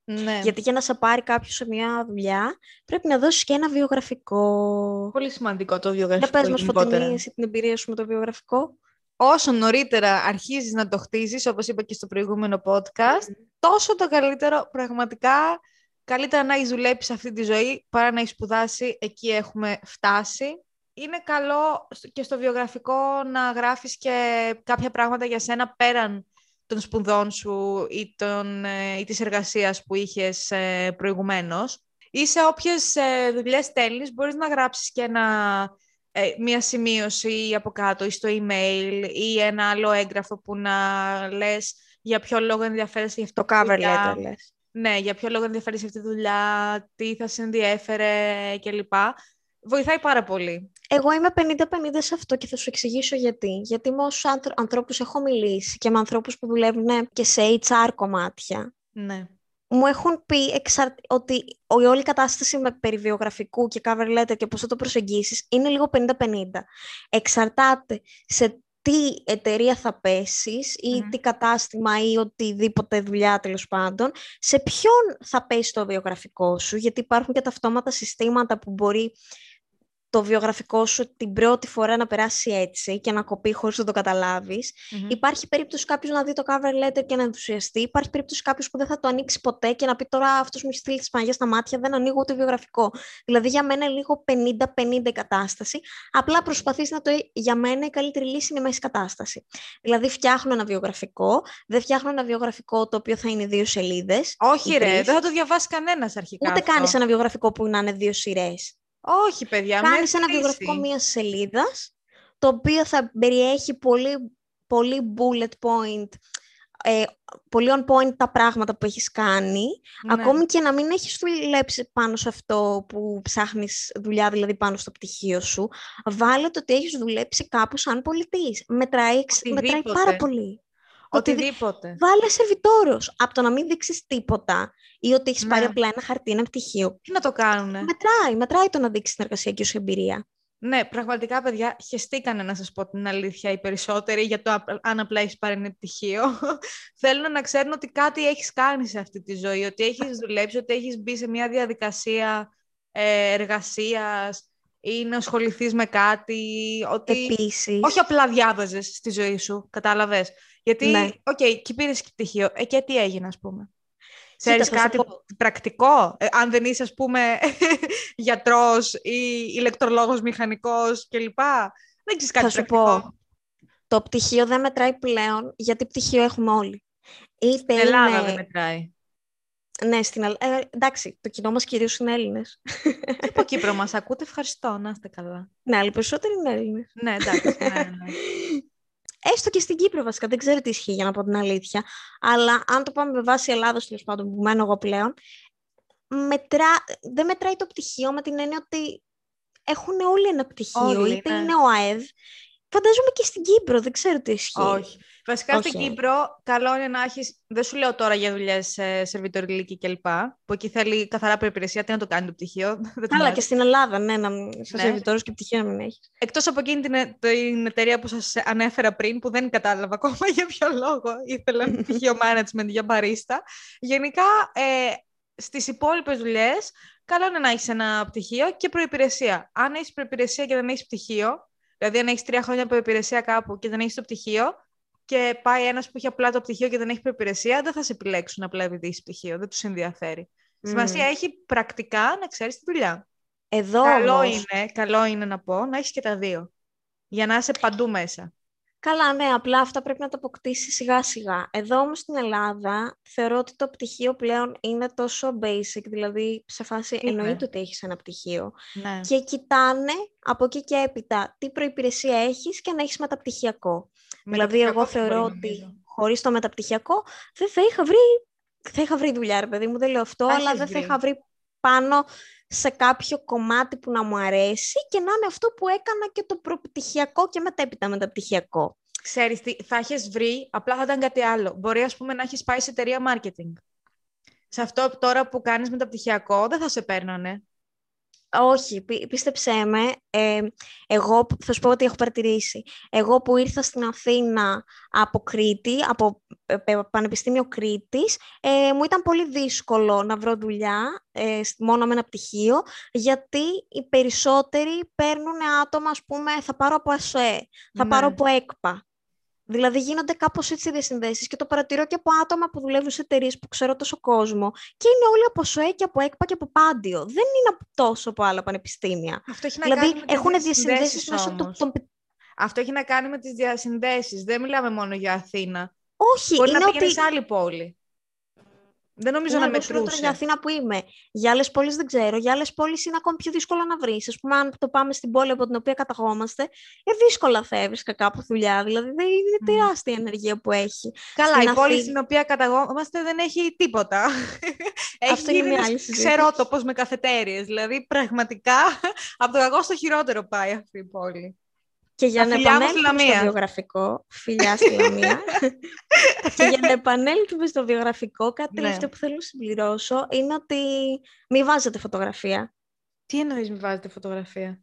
A: Ναι.
B: Γιατί για να σε πάρει κάποιος σε μια δουλειά, πρέπει να δώσεις και ένα βιογραφικό.
A: Πολύ σημαντικό το
B: Για
A: βιογραφικό
B: πες μας,
A: γενικότερα.
B: Φωτεινή, εσύ την εμπειρία σου με το βιογραφικό.
A: Όσο νωρίτερα αρχίζεις να το χτίζεις, όπως είπα και στο προηγούμενο podcast, τόσο το καλύτερο, πραγματικά, καλύτερα να έχει δουλέψει σε αυτή τη ζωή παρά να έχει σπουδάσει, εκεί έχουμε φτάσει. Είναι καλό στο- και στο βιογραφικό να γράφεις και κάποια πράγματα για σένα πέραν των σπουδών σου ή, των, ε, ή της εργασίας που είχες ε, προηγουμένως. Ή σε όποιες ε, δουλειές στέλνεις μπορείς να γράψεις και ένα, ε, μία σημείωση από κάτω ή στο email ή ένα άλλο έγγραφο που να λες για ποιο λόγο ενδιαφέρεσαι για αυτό
B: Το cover letter, λες.
A: ναι, για ποιο λόγο ενδιαφέρει σε αυτή τη δουλειά, τι θα σε ενδιέφερε κλπ. Βοηθάει πάρα πολύ.
B: Εγώ είμαι 50-50 σε αυτό και θα σου εξηγήσω γιατί. Γιατί με όσους άνθρω- ανθρώπους έχω μιλήσει και με ανθρώπους που δουλεύουν και σε HR κομμάτια,
A: Ναι.
B: μου έχουν πει εξαρ... ότι η όλη κατάσταση με περιβιογραφικού και cover letter και πώς θα το προσεγγίσεις είναι λίγο 50-50. Εξαρτάται σε τι εταιρεία θα πέσεις ή
A: Μμμ.
B: τι κατάστημα ή οτιδήποτε δουλειά τέλος πάντων, σε ποιον θα πέσει το βιογραφικό σου, γιατί υπάρχουν και τα αυτόματα συστήματα που μπορεί το βιογραφικό σου την πρώτη φορά να περάσει έτσι και να κοπεί χωρίς να το καταλάβεις.
A: Μμμ.
B: Υπάρχει περίπτωση κάποιος να δει το cover letter και να ενθουσιαστεί. Υπάρχει περίπτωση κάποιος που δεν θα το ανοίξει ποτέ και να πει τώρα αυτός μου έχει στείλει τις Παναγία στα μάτια, δεν ανοίγω το βιογραφικό. Δηλαδή για μένα είναι λίγο 50-50 η κατάσταση. Απλά προσπαθείς να το. Για μένα η καλύτερη λύση είναι μέση κατάσταση. Δηλαδή φτιάχνω ένα βιογραφικό, δεν φτιάχνω ένα βιογραφικό το οποίο θα είναι δύο σελίδες.
A: Όχι
B: ή
A: ρε,
B: τρεις.
A: δεν θα το διαβάσει κανένας αρχικά
B: Ούτε
A: αυτό.
B: κάνει ένα βιογραφικό που να είναι δύο σειρές.
A: Όχι παιδιά,
B: Κάνεις
A: μια
B: ένα
A: χρήση.
B: βιογραφικό μίας σελίδας, το οποίο θα περιέχει πολύ, πολύ bullet point, ε, πολύ on point τα πράγματα που έχεις κάνει,
A: Ναι.
B: ακόμη και να μην έχεις δουλέψει πάνω σε αυτό που ψάχνεις δουλειά, δηλαδή πάνω στο πτυχίο σου, βάλε το ότι έχεις δουλέψει κάπου σαν πολιτής. Μετράει, εξ- μετράει
A: Οτιδήποτε.
B: πάρα πολύ. Οτιδη-
A: Οτιδήποτε.
B: Βάλε σερβιτόρος. Από το να μην δείξεις τίποτα ή ότι έχεις πάρει
A: Ναι.
B: απλά ένα χαρτί, ένα πτυχίο.
A: Τι να το κάνουνε;
B: Μετράει, μετράει το να δείξεις την εργασιακή σου εμπειρία.
A: Ναι, πραγματικά, παιδιά, χεστήκανε να σας πω την αλήθεια οι περισσότεροι για το απ- αν απλά έχεις πάρει ένα πτυχίο. [LAUGHS] Θέλουν να ξέρουν ότι κάτι έχεις κάνει σε αυτή τη ζωή, ότι έχεις δουλέψει, ότι έχεις μπει σε μια διαδικασία ε, εργασίας ή να ασχοληθείς με κάτι, ότι
B: Επίσης,
A: όχι απλά διάβαζες στη ζωή σου, κατάλαβες. Γιατί,
B: Ναι.
A: οκ, και πήρες και πτυχίο, ε, και τι έγινε, ας πούμε.
B: Κοίτα,
A: Ξέρεις
B: θα σου
A: κάτι
B: πω.
A: πρακτικό, ε, αν δεν είσαι, ας πούμε, [LAUGHS] γιατρός ή ηλεκτρολόγος μηχανικός κλπ. Δεν ξέρεις κάτι
B: Θα σου
A: πρακτικό.
B: πω. το πτυχίο δεν μετράει πλέον, γιατί πτυχίο έχουμε όλοι. Είτε
A: Στην Ελλάδα
B: είναι...
A: δεν μετράει.
B: Ναι, στην Ελλάδα. Ε, εντάξει, το κοινό μας κυρίως είναι Έλληνες.
A: Και από Κύπρο μας ακούτε, ευχαριστώ, να είστε καλά.
B: ναι, αλλά οι περισσότεροι είναι Έλληνες.
A: ναι, εντάξει, ναι, ναι. [LAUGHS]
B: Έστω και στην Κύπρο βασικά, δεν ξέρω τι ισχύει για να πω την αλήθεια. Αλλά αν το πάμε με βάση Ελλάδος, τέλος πάντων, που μένω εγώ πλέον, μετρά... δεν μετράει το πτυχίο με την έννοια ότι έχουν όλοι ένα πτυχίο,
A: Όλοι,
B: είτε
A: ναι.
B: είναι ο ΑΕΔ. Φαντάζομαι και στην Κύπρο, δεν ξέρω τι ισχύει.
A: Όχι. Βασικά στην
B: Όχι.
A: Κύπρο, καλό είναι να έχει. Δεν σου λέω τώρα για δουλειές σε σερβιτοριλίκη κλπ. Που εκεί θέλει καθαρά προπηρεσία. Τι να το κάνει το πτυχίο. [LAUGHS] Δεν τον
B: Καλά,
A: νοιάζει.
B: και στην Ελλάδα, ναι, να μην- σε
A: Ναι.
B: σερβιτόρους και πτυχίο να μην έχεις.
A: Εκτός από εκείνη την, ε- την εταιρεία που σας ανέφερα πριν, που δεν κατάλαβα ακόμα [LAUGHS] για ποιο λόγο ήθελα ένα [LAUGHS] πτυχίο management για μπαρίστα. Γενικά, ε, στις υπόλοιπες δουλειές, καλό είναι να έχεις ένα πτυχίο και προϋπηρεσία. Αν έχεις προϋπηρεσία και δεν έχεις πτυχίο, δηλαδή αν έχεις τρία χρόνια προϋπηρεσία κάπου και δεν έχεις το πτυχίο, και πάει ένας που έχει απλά το πτυχίο και δεν έχει προϋπηρεσία, δεν θα σε επιλέξουν απλά επειδή έχεις πτυχίο. Δεν τους ενδιαφέρει. Σημασία έχει πρακτικά να ξέρεις τη δουλειά.
B: Εδώ
A: Καλό
B: όμως,
A: είναι, καλό είναι να πω, να έχεις και τα δύο. Για να είσαι παντού μέσα.
B: Καλά, ναι, απλά αυτά πρέπει να τα αποκτήσεις σιγά σιγά. Εδώ όμως στην Ελλάδα θεωρώ ότι το πτυχίο πλέον είναι τόσο basic, δηλαδή σε φάση
A: Είναι.
B: εννοείται ότι έχεις ένα πτυχίο.
A: Ναι.
B: Και κοιτάνε από εκεί και έπειτα τι προϋπηρεσία έχεις και να έχεις μεταπτυχιακό. δηλαδή εγώ
A: Μεταπτυχιακό
B: θεωρώ
A: πολύ,
B: ότι
A: νομίζω.
B: χωρίς το μεταπτυχιακό δεν θα είχα βρει, θα είχα βρει δουλειά, ρε παιδί μου, δεν λέω αυτό,
A: Θα
B: αλλά
A: έχεις
B: δεν θα
A: βρει.
B: είχα βρει πάνω σε κάποιο κομμάτι που να μου αρέσει και να είναι αυτό που έκανα και το προπτυχιακό και μετέπειτα μεταπτυχιακό.
A: Ξέρεις τι, θα έχεις βρει, απλά θα ήταν κάτι άλλο. Μπορεί, ας πούμε, να έχεις πάει σε εταιρεία marketing. Σε αυτό τώρα που κάνεις μεταπτυχιακό, δεν θα σε παίρνανε.
B: Όχι, πίστεψέ με, ε, εγώ θα σου πω ότι έχω παρατηρήσει. Εγώ που ήρθα στην Αθήνα από Κρήτη, από ε, Πανεπιστήμιο Κρήτης, ε, μου ήταν πολύ δύσκολο να βρω δουλειά ε, μόνο με ένα πτυχίο, γιατί οι περισσότεροι παίρνουν άτομα, ας πούμε, θα πάρω από ΑΣΟΕ, θα ναι. πάρω από ΕΚΠΑ. Δηλαδή γίνονται κάπως έτσι οι διασυνδέσεις και το παρατηρώ και από άτομα που δουλεύουν σε εταιρείες που ξέρω τόσο κόσμο. Και είναι όλοι από ΣΟΕ και από ΕΚΠΑ και από Πάντιο. Δεν είναι τόσο από άλλα πανεπιστήμια.
A: Αυτό έχει να
B: δηλαδή
A: κάνει
B: με έχουν διασυνδέσεις μέσω του. Των...
A: Αυτό έχει να κάνει με τις διασυνδέσεις. Δεν μιλάμε μόνο για Αθήνα.
B: Όχι,
A: Μπορεί
B: είναι
A: να πήγαινες
B: ότι...
A: σε άλλη πόλη. Δεν νομίζω
B: ναι,
A: να μετρούσε.
B: Για Αθήνα που είμαι. Για άλλες πόλεις δεν ξέρω. Για άλλες πόλεις είναι ακόμη πιο δύσκολο να βρεις. Α πούμε, αν το πάμε στην πόλη από την οποία καταγόμαστε, ε, δύσκολα θα έβρισκα κάπου δουλειά. Δηλαδή, δεν είναι τεράστια η ενεργεία που έχει.
A: Καλά, στην η πόλη στην οποία καταγόμαστε δεν έχει τίποτα. [LAUGHS] έχει
B: Αυτό είναι μια άλλη
A: ξερότοπος με καφετέρειε. Δηλαδή, πραγματικά [LAUGHS] από το κακό στο χειρότερο πάει αυτή η πόλη.
B: Και για να επανέλθουμε στο βιογραφικό, φιλιά στη Λαμία, [LAUGHS] και για να επανέλθουμε στο βιογραφικό, κάτι ναι. τελευταίο που θέλω να συμπληρώσω είναι ότι μη βάζετε φωτογραφία.
A: Τι εννοείς μη βάζετε φωτογραφία;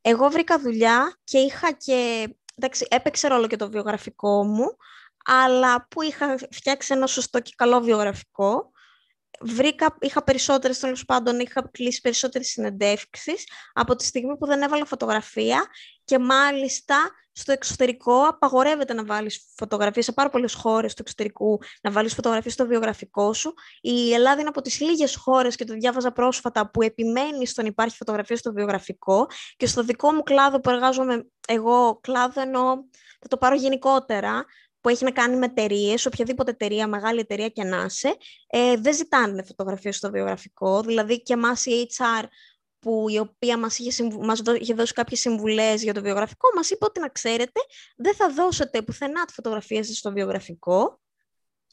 B: Εγώ βρήκα δουλειά και είχα και... Εντάξει, έπαιξε ρόλο και το βιογραφικό μου, αλλά που είχα φτιάξει ένα σωστό και καλό βιογραφικό, βρήκα, είχα περισσότερες, τέλος πάντων, είχα κλείσει περισσότερες συνεντεύξεις από τη στιγμή που δεν έβαλα φωτογραφία και μάλιστα στο εξωτερικό απαγορεύεται να βάλεις φωτογραφίες σε πάρα πολλές χώρες του εξωτερικού, να βάλεις φωτογραφίες στο βιογραφικό σου. Η Ελλάδα είναι από τις λίγες χώρες και το διάβαζα πρόσφατα που επιμένει στον υπάρχει φωτογραφία στο βιογραφικό και στο δικό μου κλάδο που εργάζομαι εγώ κλάδο εννοώ θα το πάρω γενικότερα, που έχει να κάνει με εταιρείες, οποιαδήποτε εταιρεία, μεγάλη εταιρεία και να είσαι, ε, δεν ζητάνε φωτογραφίες στο βιογραφικό. Δηλαδή και εμάς η HR που η οποία μας είχε, μας είχε δώσει κάποιες συμβουλές για το βιογραφικό, μας είπε ότι να ξέρετε, δεν θα δώσετε πουθενά τη φωτογραφία σας στο βιογραφικό.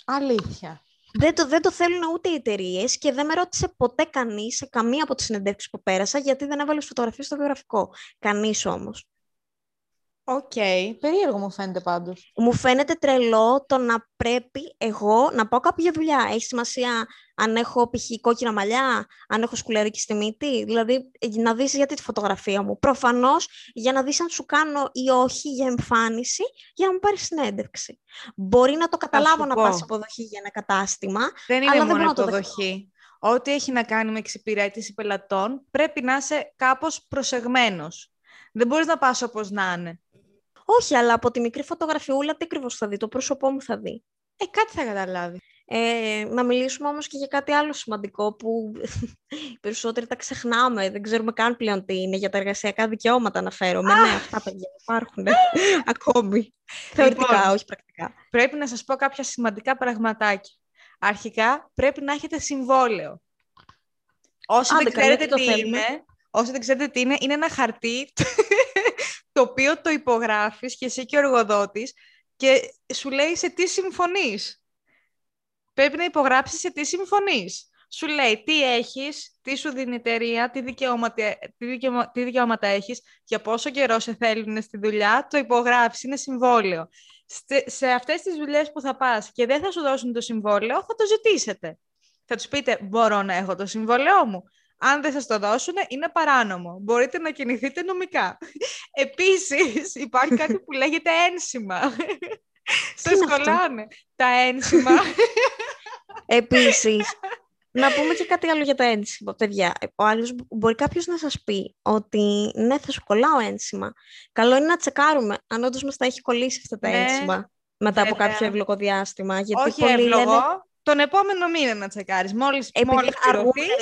A: Αλήθεια.
B: Δεν το, δεν το θέλουν ούτε οι εταιρείες και δεν με ρώτησε ποτέ κανείς σε καμία από τις συνεντεύξεις που πέρασα γιατί δεν έβαλες φωτογραφία στο βιογραφικό. Κανείς όμως.
A: Ok, okay. περίεργο μου φαίνεται πάντως.
B: Μου φαίνεται τρελό το να πρέπει εγώ να πάω κάπου για δουλειά. Έχει σημασία αν έχω π.χ. κόκκινα μαλλιά, αν έχω σκουλερίκι στη μύτη. Δηλαδή, να δεις γιατί τη φωτογραφία μου. Προφανώς για να δεις αν σου κάνω ή όχι για εμφάνιση, για να μου πάρεις συνέντευξη. Μπορεί να το καταλάβω να πας υποδοχή για ένα κατάστημα,
A: δεν είναι αλλά μόνο δεν υποδοχή. Ό,τι έχει να κάνει με εξυπηρέτηση πελατών, πρέπει να είσαι κάπως προσεγμένος. Δεν μπορείς να πας όπως να είναι.
B: Όχι, αλλά από τη μικρή φωτογραφιούλα τι ακριβώς θα δει, το πρόσωπό μου θα δει.
A: Ε, κάτι θα καταλάβει.
B: Ε, να μιλήσουμε όμως και για κάτι άλλο σημαντικό που οι [LAUGHS] περισσότεροι τα ξεχνάμε. Δεν ξέρουμε καν πλέον τι είναι για τα εργασιακά δικαιώματα να φέρουμε. ναι, αυτά παιδιά υπάρχουν [LAUGHS] ακόμη. Θεωρητικά, λοιπόν, όχι πρακτικά.
A: Πρέπει να σας πω κάποια σημαντικά πραγματάκια. Αρχικά, πρέπει να έχετε συμβόλαιο. Όσοι δεν ξέρετε τι είναι, όσοι δεν ξέρετε τι είναι, είναι ένα χαρτί το οποίο το υπογράφεις και εσύ και ο εργοδότης και σου λέει σε τι συμφωνείς. Πρέπει να υπογράψεις σε τι συμφωνείς. Σου λέει τι έχεις, τι σου δίνει η εταιρεία, τι δικαιώματα, τι, δικαιώμα, τι δικαιώματα έχεις, για πόσο καιρό σε θέλουν στη δουλειά, το υπογράφεις, είναι συμβόλαιο. Σε αυτές τις δουλειές που θα πας και δεν θα σου δώσουν το συμβόλαιο, θα το ζητήσετε. Θα τους πείτε, μπορώ να έχω το συμβόλαιό μου. Αν δεν σας το δώσουν, είναι παράνομο. Μπορείτε να κινηθείτε νομικά. Επίσης, υπάρχει κάτι που λέγεται ένσημα. [LAUGHS] Σας κολλάνε τα ένσημα. [LAUGHS]
B: Επίσης, να πούμε και κάτι άλλο για τα ένσημα, παιδιά. Ο άλλος, μπορεί κάποιος να σας πει ότι ναι, θα σου κολλάω ένσημα. Καλό είναι να τσεκάρουμε αν όντως μας τα έχει κολλήσει αυτά τα ναι, ένσημα μετά από κάποιο εύλογο διάστημα.
A: Γιατί Όχι εύλογο, τον επόμενο μήνα να τσεκάρεις. Μόλι
B: Επειδή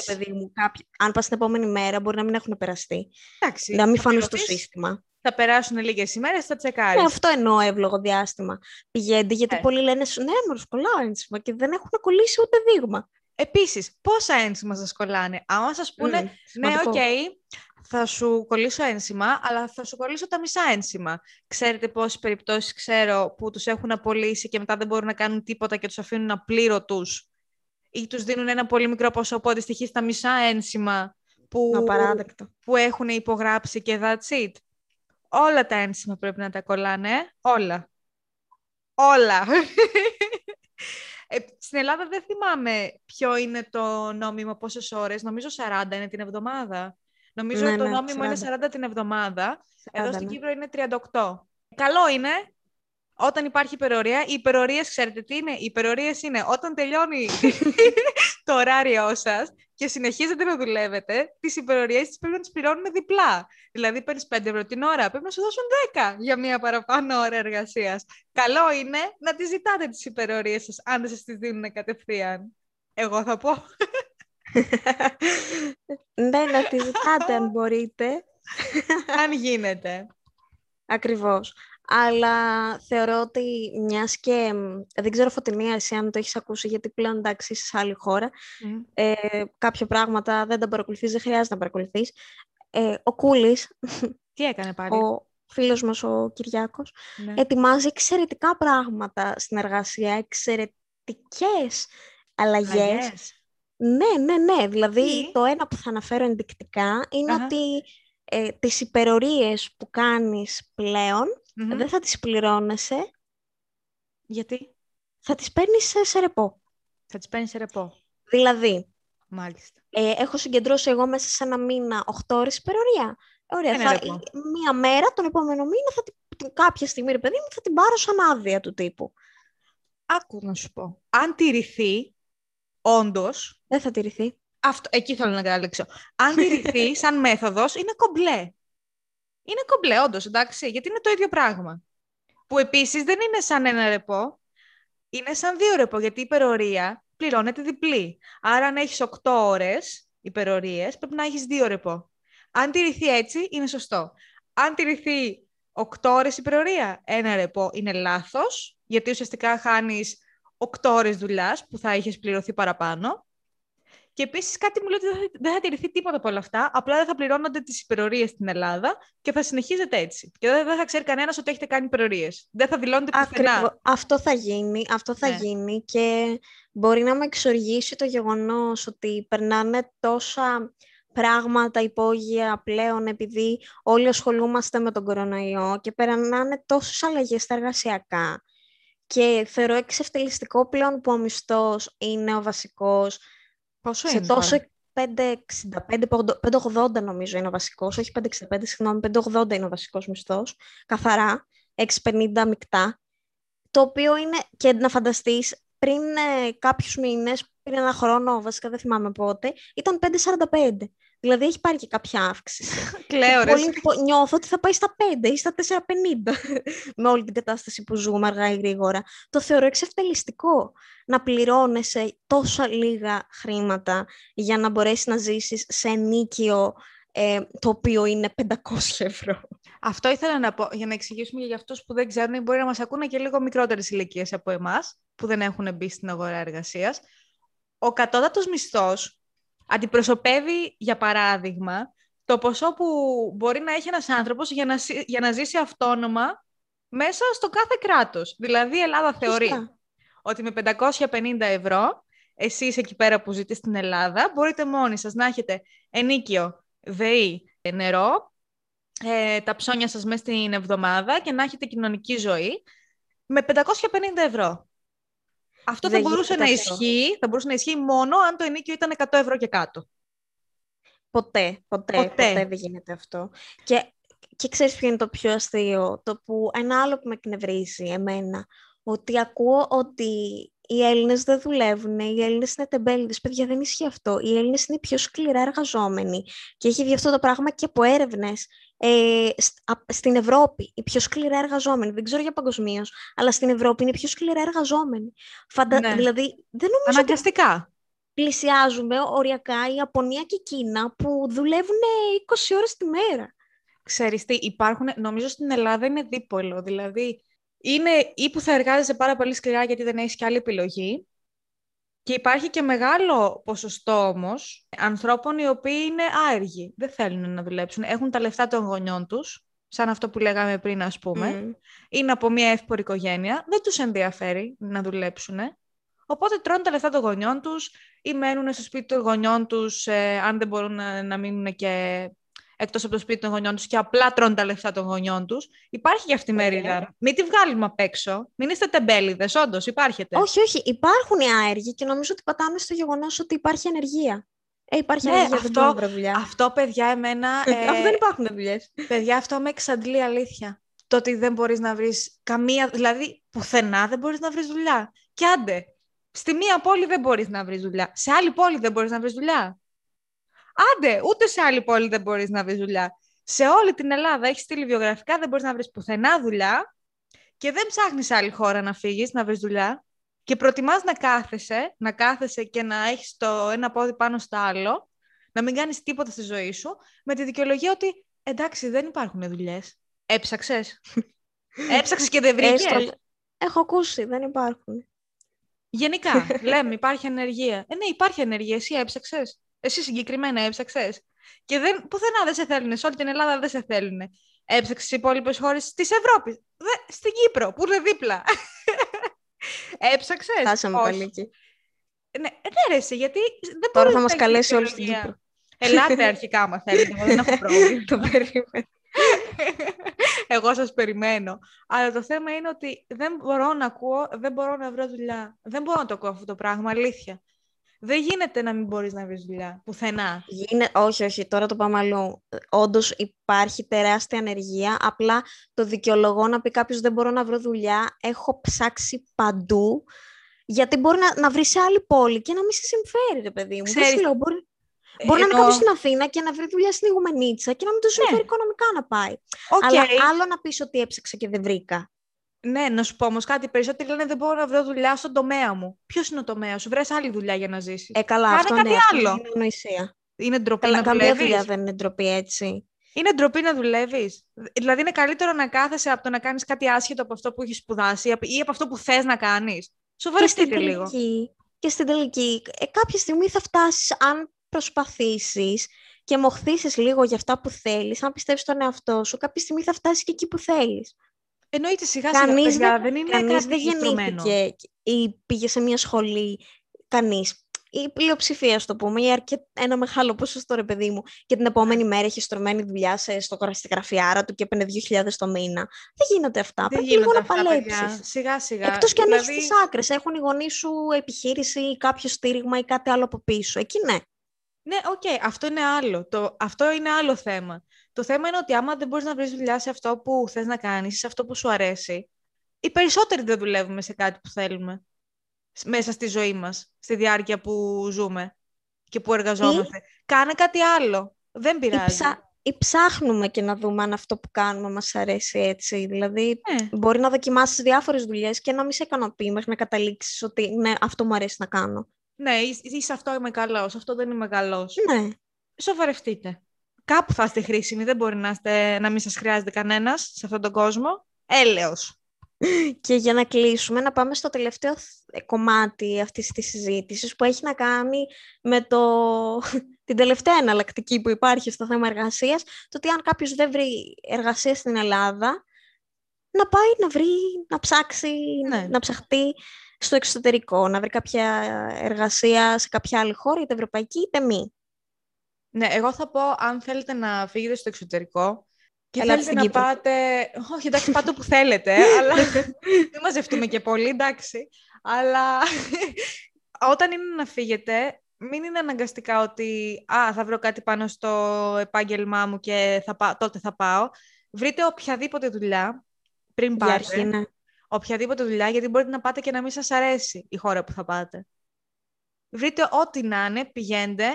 B: παιδί μου, κάποιοι, αν πας την επόμενη μέρα, μπορεί να μην έχουν περαστεί.
A: Εντάξει,
B: να μην φανούν στο σύστημα.
A: Θα περάσουν λίγες ημέρες, θα τσεκάρεις.
B: Ναι, αυτό εννοώ εύλογο διάστημα. Πηγαίνετε, γιατί ε. πολλοί λένε Ναι, μωρέ, κολλάω ένσημα και δεν έχουν κολλήσει ούτε δείγμα.
A: Επίσης, πόσα ένσημα σας κολλάνε. Αν σας πούνε, ναι, ok, okay, θα σου κολλήσω ένσημα, αλλά θα σου κολλήσω τα μισά ένσημα. Ξέρετε πόσες περιπτώσεις ξέρω που τους έχουν απολύσει και μετά δεν μπορούν να κάνουν τίποτα και τους αφήνουν απλήρωτους ή τους δίνουν ένα πολύ μικρό ποσό που αντιστοιχεί στα μισά ένσημα που, που έχουν υπογράψει και that's it; Όλα τα ένσημα πρέπει να τα κολλάνε, ε; όλα. Όλα. [LAUGHS] Ε, στην Ελλάδα δεν θυμάμαι ποιο είναι το νόμιμο, πόσες ώρες, νομίζω 40 είναι την εβδομάδα. Νομίζω
B: Ναι,
A: ότι το
B: ναι,
A: νόμιμο είναι
B: 40.
A: 40 την εβδομάδα. Εδώ
B: 40,
A: στην
B: ναι.
A: Κύπρο είναι 38. Καλό είναι όταν υπάρχει υπερορία. Οι υπερορίες, ξέρετε τι είναι; Οι υπερορίες είναι όταν τελειώνει [LAUGHS] το ωράριό σας και συνεχίζετε να δουλεύετε, τις υπερορίες τις πρέπει να τις πληρώνουν διπλά. Δηλαδή, παίρνεις 5 ευρώ την ώρα, πρέπει να σου δώσουν 10 για μία παραπάνω ώρα εργασίας. Καλό είναι να τις ζητάτε τις υπερορίες σας, αν δεν σας τις δίνουν κατευθείαν. Εγώ θα πω.
B: Ναι, να τη ζητάτε αν μπορείτε.
A: αν γίνεται.
B: Ακριβώς. Αλλά θεωρώ ότι μιας και, μ, δεν ξέρω Φωτεινία εσύ αν το έχεις ακούσει γιατί πλέον εντάξει είσαι σε άλλη χώρα, ε, κάποια πράγματα δεν τα παρακολουθείς, δεν χρειάζεται να παρακολουθείς. Ε, ο Κούλης,
A: Τι έκανε πάλι;
B: ο φίλος μας ο Κυριάκος,
A: Ναι.
B: ετοιμάζει εξαιρετικά πράγματα στην εργασία, εξαιρετικές αλλαγές.
A: Αλλαγές.
B: Ναι, ναι, ναι. Δηλαδή
A: Τι;
B: το ένα που θα αναφέρω ενδεικτικά είναι
A: Αχα.
B: ότι ε, τις υπερορίες που κάνεις πλέον
A: Μμμ.
B: δεν θα τις πληρώνεσαι,
A: Γιατί;
B: Θα τις παίρνεις σε, σε ρεπό.
A: θα τις παίρνεις σε ρεπό.
B: Δηλαδή,
A: Μάλιστα.
B: ε, έχω συγκεντρώσει εγώ μέσα σε ένα μήνα 8 ώρες υπερορία. Ωραία,
A: Ένα
B: θα,
A: ρεπό.
B: μία μέρα τον επόμενο μήνα θα την, την- κάποια στιγμή, ρε παιδί μου, θα την πάρω σαν άδεια του τύπου.
A: Άκου να σου πω. Αν τηρηθεί, όντως.
B: Δεν θα τηρηθεί.
A: Αυτό, εκεί θέλω να καταλήξω. Αν τηρηθεί [LAUGHS] σαν μέθοδος, είναι κομπλέ. Είναι κομπλέ, όντως, εντάξει, γιατί είναι το ίδιο πράγμα. Που επίσης δεν είναι σαν ένα ρεπό, είναι σαν δύο ρεπό, γιατί η υπερορία πληρώνεται διπλή. Άρα, αν έχεις 8 ώρες υπερορίες, πρέπει να έχεις δύο ρεπό. Αν τηρηθεί έτσι, είναι σωστό. Αν τηρηθεί 8 ώρες υπερορία, ένα ρεπό είναι λάθος, γιατί ουσιαστικά χάνεις 8 ώρες δουλειάς που θα είχες πληρωθεί παραπάνω. Και επίσης κάτι μου λέει ότι δεν θα, δεν θα τηρηθεί τίποτα από όλα αυτά. Απλά δεν θα πληρώνονται τις υπερορίες στην Ελλάδα και θα συνεχίζεται έτσι. Και δεν, δεν θα ξέρει κανένας ότι έχετε κάνει υπερορίες. Δεν θα δηλώνεται πουθενά.
B: Ακριβώς. Αυτό θα γίνει, αυτό θα
A: Ναι.
B: γίνει και μπορεί να με εξοργήσει το γεγονός ότι περνάνε τόσα πράγματα υπόγεια πλέον επειδή όλοι ασχολούμαστε με τον κορονοϊό και περνάνε τόσες αλλαγές στα εργασιακά και θεωρώ εξευτελιστικό πλέον που ο μισθός είναι ο βασικός
A: Πόσο
B: σε
A: είναι
B: τόσο
A: τώρα;
B: 5,65, 5,80 νομίζω είναι ο βασικός, όχι 5,65, συγγνώμη, 5,80 είναι ο βασικός μισθός, καθαρά, 6,50 μεικτά, το οποίο είναι, και να φανταστείς, πριν ε, κάποιους μήνες, πριν ένα χρόνο, βασικά δεν θυμάμαι πότε, ήταν 5,45. Δηλαδή έχει πάρει και κάποια αύξηση. [LAUGHS]
A: Κλαίω, ρε.
B: Πολύ πο- νιώθω ότι θα πάει στα 5 ή στα 4,50 [LAUGHS] με όλη την κατάσταση που ζούμε αργά ή γρήγορα. Το θεωρώ εξευτελιστικό να πληρώνεσαι τόσα λίγα χρήματα για να μπορέσεις να ζήσεις σε ενίκιο ε, το οποίο είναι 500 ευρώ.
A: Αυτό ήθελα να πω για να εξηγήσουμε για αυτούς που δεν ξέρουν ή μπορεί να μας ακούνε και λίγο μικρότερες ηλικίες από εμάς, που δεν έχουν μπει στην αγορά εργασίας. Ο κατώτατος μισθός αντιπροσωπεύει, για παράδειγμα, το ποσό που μπορεί να έχει ένας άνθρωπος για να, σι- για να ζήσει αυτόνομα μέσα στο κάθε κράτος. Δηλαδή η Ελλάδα θεωρεί
B: Σωστά.
A: ότι με 550 ευρώ, εσείς εκεί πέρα που ζείτε στην Ελλάδα, μπορείτε μόνοι σας να έχετε ενίκιο, ΔΕΗ, νερό, ε, τα ψώνια σας μέσα στην εβδομάδα και να έχετε κοινωνική ζωή με 550 ευρώ. Αυτό θα
B: Δεν
A: μπορούσε να
B: γίνεται αυτό.
A: ισχύει, θα μπορούσε να ισχύει μόνο αν το ενίκιο ήταν 100 ευρώ και κάτω.
B: Ποτέ, ποτέ,
A: Ποτέ.
B: ποτέ, δεν γίνεται αυτό. Και, και ξέρεις ποιο είναι το πιο αστείο, το που ένα άλλο που με εκνευρίζει εμένα, ότι ακούω ότι οι Έλληνες δεν δουλεύουν, οι Έλληνες είναι τεμπέληδες. Παιδιά, δεν ισχύει αυτό. Οι Έλληνες είναι οι πιο σκληρά εργαζόμενοι και έχει βγει αυτό το πράγμα και από έρευνες ε, σ- α- στην Ευρώπη. Οι πιο σκληρά εργαζόμενοι. Δεν ξέρω για παγκοσμίως, αλλά στην Ευρώπη είναι οι πιο σκληρά εργαζόμενοι. Φαντα...
A: Ναι.
B: Δηλαδή, δεν νομίζω ότι
A: Αναγκαστικά.
B: πλησιάζουμε οριακά η Ιαπωνία και η Κίνα που δουλεύουν 20 ώρες τη μέρα.
A: Ξέρεις τι, υπάρχουν, νομίζω στην Ελλάδα είναι δίπολο, δηλαδή είναι ή που θα εργάζεσαι πάρα πολύ σκληρά γιατί δεν έχεις και άλλη επιλογή και υπάρχει και μεγάλο ποσοστό όμως ανθρώπων οι οποίοι είναι άεργοι, δεν θέλουν να δουλέψουν, έχουν τα λεφτά των γονιών τους, σαν αυτό που λέγαμε πριν ας πούμε,
B: Μμ.
A: είναι από μια εύπορη οικογένεια, δεν τους ενδιαφέρει να δουλέψουν. Οπότε τρώνε τα λεφτά των γονιών τους ή μένουν στο σπίτι των γονιών τους ε, αν δεν μπορούν να, να μείνουν και εκτός από το σπίτι των γονιών τους και απλά τρώνε τα λεφτά των γονιών τους. Υπάρχει και αυτή η μερίδα. Μην τη βγάλουμε απ' έξω. Μην είστε τεμπέληδες, όντως υπάρχετε.
B: Όχι, όχι, υπάρχουν οι άεργοι και νομίζω ότι πατάμε στο γεγονός ότι υπάρχει ανεργία. Ε, υπάρχει
A: Ναι,
B: ανεργία,
A: αυτό-
B: δεν μπορώ να βρω δουλειά.
A: Αυτό, παιδιά, εμένα... ε,
B: Αφού δεν υπάρχουν δουλειές.
A: Παιδιά, αυτό με εξαντλεί αλήθεια. Το ότι δεν μπορείς να βρεις καμία... Δηλαδή, πουθενά δεν μπορείς να βρεις δουλειά. Και άντε, στη μία πόλη δεν μπορείς να βρεις δουλειά. Σε άλλη πόλη δεν μπορείς να βρεις δουλειά. Άντε, ούτε σε άλλη πόλη δεν μπορείς να βρεις δουλειά. Σε όλη την Ελλάδα έχεις στείλει βιογραφικά, δεν μπορείς να βρεις πουθενά δουλειά και δεν ψάχνεις σε άλλη χώρα να φύγεις, να βρεις δουλειά και προτιμάς να κάθεσαι, να κάθεσαι και να έχεις το ένα πόδι πάνω στο άλλο, να μην κάνεις τίποτα στη ζωή σου, με τη δικαιολογία ότι εντάξει δεν υπάρχουν δουλειές. Έψαξες; [LAUGHS] Έψαξες και δεν βρήκες;
B: Έστω- Έχω ακούσει, δεν υπάρχουν.
A: Γενικά, [LAUGHS] λέμε, υπάρχει ανεργία. Ε, ναι, υπάρχει ανεργία. Εσύ έψαξες; Εσύ συγκεκριμένα έψαξες; Και δεν, πουθενά δεν σε θέλουν. Σε όλη την Ελλάδα δεν σε θέλουν. Έψαξες στι υπόλοιπες χώρες της Ευρώπης. Στην Κύπρο, που είναι δίπλα. [LAUGHS] Έψαξες;
B: Φτάσαμε πάλι εκεί.
A: Ναι, ε, ναι, ρε, εσύ, γιατί δεν
B: Τώρα
A: μπορείς
B: θα
A: να
B: μας
A: έχεις
B: καλέσει όλους στην
A: δικαιολογία.
B: Κύπρο.
A: Ελάτε [LAUGHS] αρχικά, άμα θέλετε. Εγώ δεν έχω πρόβλημα. [LAUGHS]
B: Το περίμενα.
A: Εγώ σας περιμένω. Αλλά το θέμα είναι ότι δεν μπορώ να ακούω, δεν μπορώ να βρω δουλειά. Δεν μπορώ να το ακούω αυτό το πράγμα, αλήθεια. Δεν γίνεται να μην μπορείς να βρεις δουλειά, πουθενά.
B: Γίνε... Όχι, όχι, τώρα το πάμε αλλού. Όντως υπάρχει τεράστια ανεργία. Απλά το δικαιολογώ να πει κάποιος δεν μπορώ να βρω δουλειά. Έχω ψάξει παντού. Γιατί μπορεί να, να βρεις σε άλλη πόλη και να μην σε συμφέρει, ρε παιδί μου. Δεν
A: Ξέρεις,
B: σου λέω, μπορεί, μπορεί να είναι
A: Εννοώ-
B: κάποιο στην Αθήνα και να βρει δουλειά στην Ιγουμενίτσα και να μην του συμφέρει
A: Ναι.
B: οικονομικά να πάει.
A: Οκ.
B: Αλλά άλλο να πεις ότι έψαξα και δεν βρήκα.
A: Ναι, να σου πω όμως κάτι. Περισσότεροι λένε δεν μπορώ να βρω δουλειά στον τομέα μου. Ποιος είναι ο τομέας σου, βρες άλλη δουλειά για να ζήσεις.
B: Ε, καλά,
A: Κάνε
B: αυτό
A: κάτι
B: ναι, αυτό
A: άλλο.
B: είναι ανοησία.
A: Είναι ντροπή
B: Καλά,
A: να
B: καμία
A: δουλεύεις;
B: δουλειά δεν είναι ντροπή έτσι.
A: Είναι ντροπή να δουλεύεις; Δηλαδή, είναι καλύτερο να κάθεσαι από το να κάνεις κάτι άσχετο από αυτό που έχεις σπουδάσει ή από- ή από αυτό που θες να κάνεις;
B: και στην
A: Σοβαρευτείτε λίγο.
B: τελική, και στην τελική ε, κάποια στιγμή θα φτάσεις αν προσπαθήσεις και μοχθήσεις λίγο για αυτά που θέλεις, αν πιστεύεις στον εαυτό σου, κάποια στιγμή θα φτάσεις και εκεί που θέλεις.
A: Εννοείται σιγά σιγά.
B: Κανείς
A: παιδιά,
B: δεν,
A: δεν είναι
B: κανείς
A: κάτι
B: δεν
A: στρωμένο.
B: γεννήθηκε ή πήγε σε μια σχολή, κανείς. Η πλειοψηφία, ας το πούμε, ή αρκε... ένα μεγάλο ποσοστό, ρε παιδί μου, και την επόμενη μέρα έχει στρωμένη δουλειά σε, στο, στη γραφειάρα του και έπαιρνε 2.000 το μήνα. Δεν γίνονται αυτά.
A: Δεν
B: Πρέπει λίγο
A: γίνονται
B: να
A: αυτά,
B: παλέψεις.
A: παιδιά. Σιγά σιγά.
B: Εκτός και αν
A: δηλαδή...
B: έχεις τις άκρες. Έχουν οι γονείς σου επιχείρηση ή κάποιο στήριγμα ή κάτι άλλο από πίσω. Εκεί ναι.
A: Ναι, οκ, αυτό είναι άλλο. Το, αυτό είναι άλλο θέμα. Το θέμα είναι ότι άμα δεν μπορείς να βρεις δουλειά σε αυτό που θες να κάνεις, σε αυτό που σου αρέσει, οι περισσότεροι δεν δουλεύουμε σε κάτι που θέλουμε σ- μέσα στη ζωή μας, στη διάρκεια που ζούμε και που εργαζόμαστε. Κάνε κάτι άλλο. Δεν
B: Ή,
A: πειράζει.
B: ψα... ή ψάχνουμε και να δούμε αν αυτό που κάνουμε μας αρέσει έτσι. Δηλαδή,
A: Ναι.
B: μπορεί να δοκιμάσεις διάφορες δουλειές και να μην σε ικανοποιεί μέχρι να καταλήξεις ότι ναι, αυτό μου αρέσει να κάνω.
A: Ναι, ή, ή σε αυτό είμαι καλός, σε αυτό δεν είμαι καλός.
B: Ναι.
A: Σοβαρευτείτε. Κάπου θα είστε χρήσιμοι, δεν μπορεί να, είστε, να μην σας χρειάζεται κανένας σε αυτόν τον κόσμο. Έλεος.
B: Και για να κλείσουμε, να πάμε στο τελευταίο θ- κομμάτι αυτής της συζήτησης που έχει να κάνει με το... [LAUGHS] την τελευταία εναλλακτική που υπάρχει στο θέμα εργασίας, το ότι αν κάποιος δεν βρει εργασία στην Ελλάδα, να πάει να βρει, να ψάξει,
A: Ναι.
B: να ψαχτεί στο εξωτερικό, να βρει κάποια εργασία σε κάποια άλλη χώρα, είτε ευρωπαϊκή είτε μη.
A: Ναι, εγώ θα πω αν θέλετε να φύγετε στο εξωτερικό και
B: Ελάτε
A: θέλετε
B: στην
A: να
B: Κύπρο.
A: πάτε... Όχι, εντάξει, πάτε όπου [LAUGHS] θέλετε, αλλά [LAUGHS] μην μαζευτούμε και πολύ, εντάξει. Αλλά [LAUGHS] όταν είναι να φύγετε, μην είναι αναγκαστικά ότι «Α, θα βρω κάτι πάνω στο επάγγελμά μου και θα πά- τότε θα πάω». Βρείτε οποιαδήποτε δουλειά πριν
B: Για
A: πάτε.
B: αρχή, ναι.
A: οποιαδήποτε δουλειά, γιατί μπορείτε να πάτε και να μην σας αρέσει η χώρα που θα πάτε. Βρείτε ό,τι να είναι, πηγαίνετε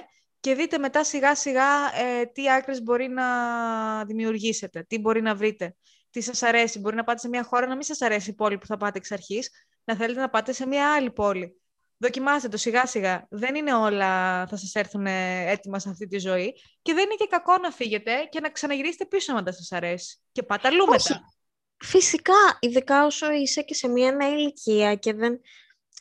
A: και δείτε μετά σιγά σιγά ε, τι άκρες μπορεί να δημιουργήσετε, τι μπορεί να βρείτε, τι σας αρέσει. Μπορεί να πάτε σε μια χώρα να μην σας αρέσει η πόλη που θα πάτε εξ αρχής, να θέλετε να πάτε σε μια άλλη πόλη. Δοκιμάστε το σιγά σιγά. Δεν είναι όλα θα σας έρθουν ε, έτοιμα σε αυτή τη ζωή και δεν είναι και κακό να φύγετε και να ξαναγυρίσετε πίσω αν δεν σας αρέσει. Και πάτε αλλού
B: Όχι.
A: μετά.
B: Φυσικά, ειδικά όσο είσαι και σε μια νέα ηλικία και δεν...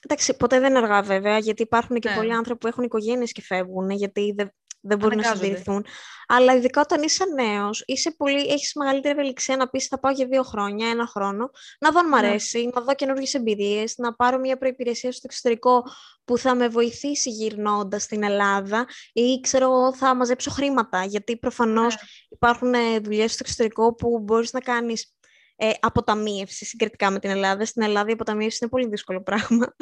B: Εντάξει, ποτέ δεν είναι αργά βέβαια, γιατί υπάρχουν και
A: Ναι.
B: πολλοί άνθρωποι που έχουν οικογένειες και φεύγουν, γιατί δεν, δεν μπορούν να
A: Αναγκάζονται.
B: συντηρηθούν. Αλλά ειδικά όταν είσαι νέος, είσαι πολύ, έχεις μεγαλύτερη ευελιξία να πεις θα πάω για δύο χρόνια, ένα χρόνο, να δω αν μ'
A: Ναι.
B: αρέσει, να δω καινούργιες εμπειρίες, να πάρω μια προϋπηρεσία στο εξωτερικό που θα με βοηθήσει γυρνώντας στην Ελλάδα ή ξέρω εγώ θα μαζέψω χρήματα, γιατί προφανώς
A: Ναι.
B: υπάρχουν ε, δουλειές στο εξωτερικό που μπορείς να κάνεις ε, αποταμίευση συγκριτικά με την Ελλάδα. Στην Ελλάδα η αποταμίευση είναι πολύ δύσκολο πράγμα.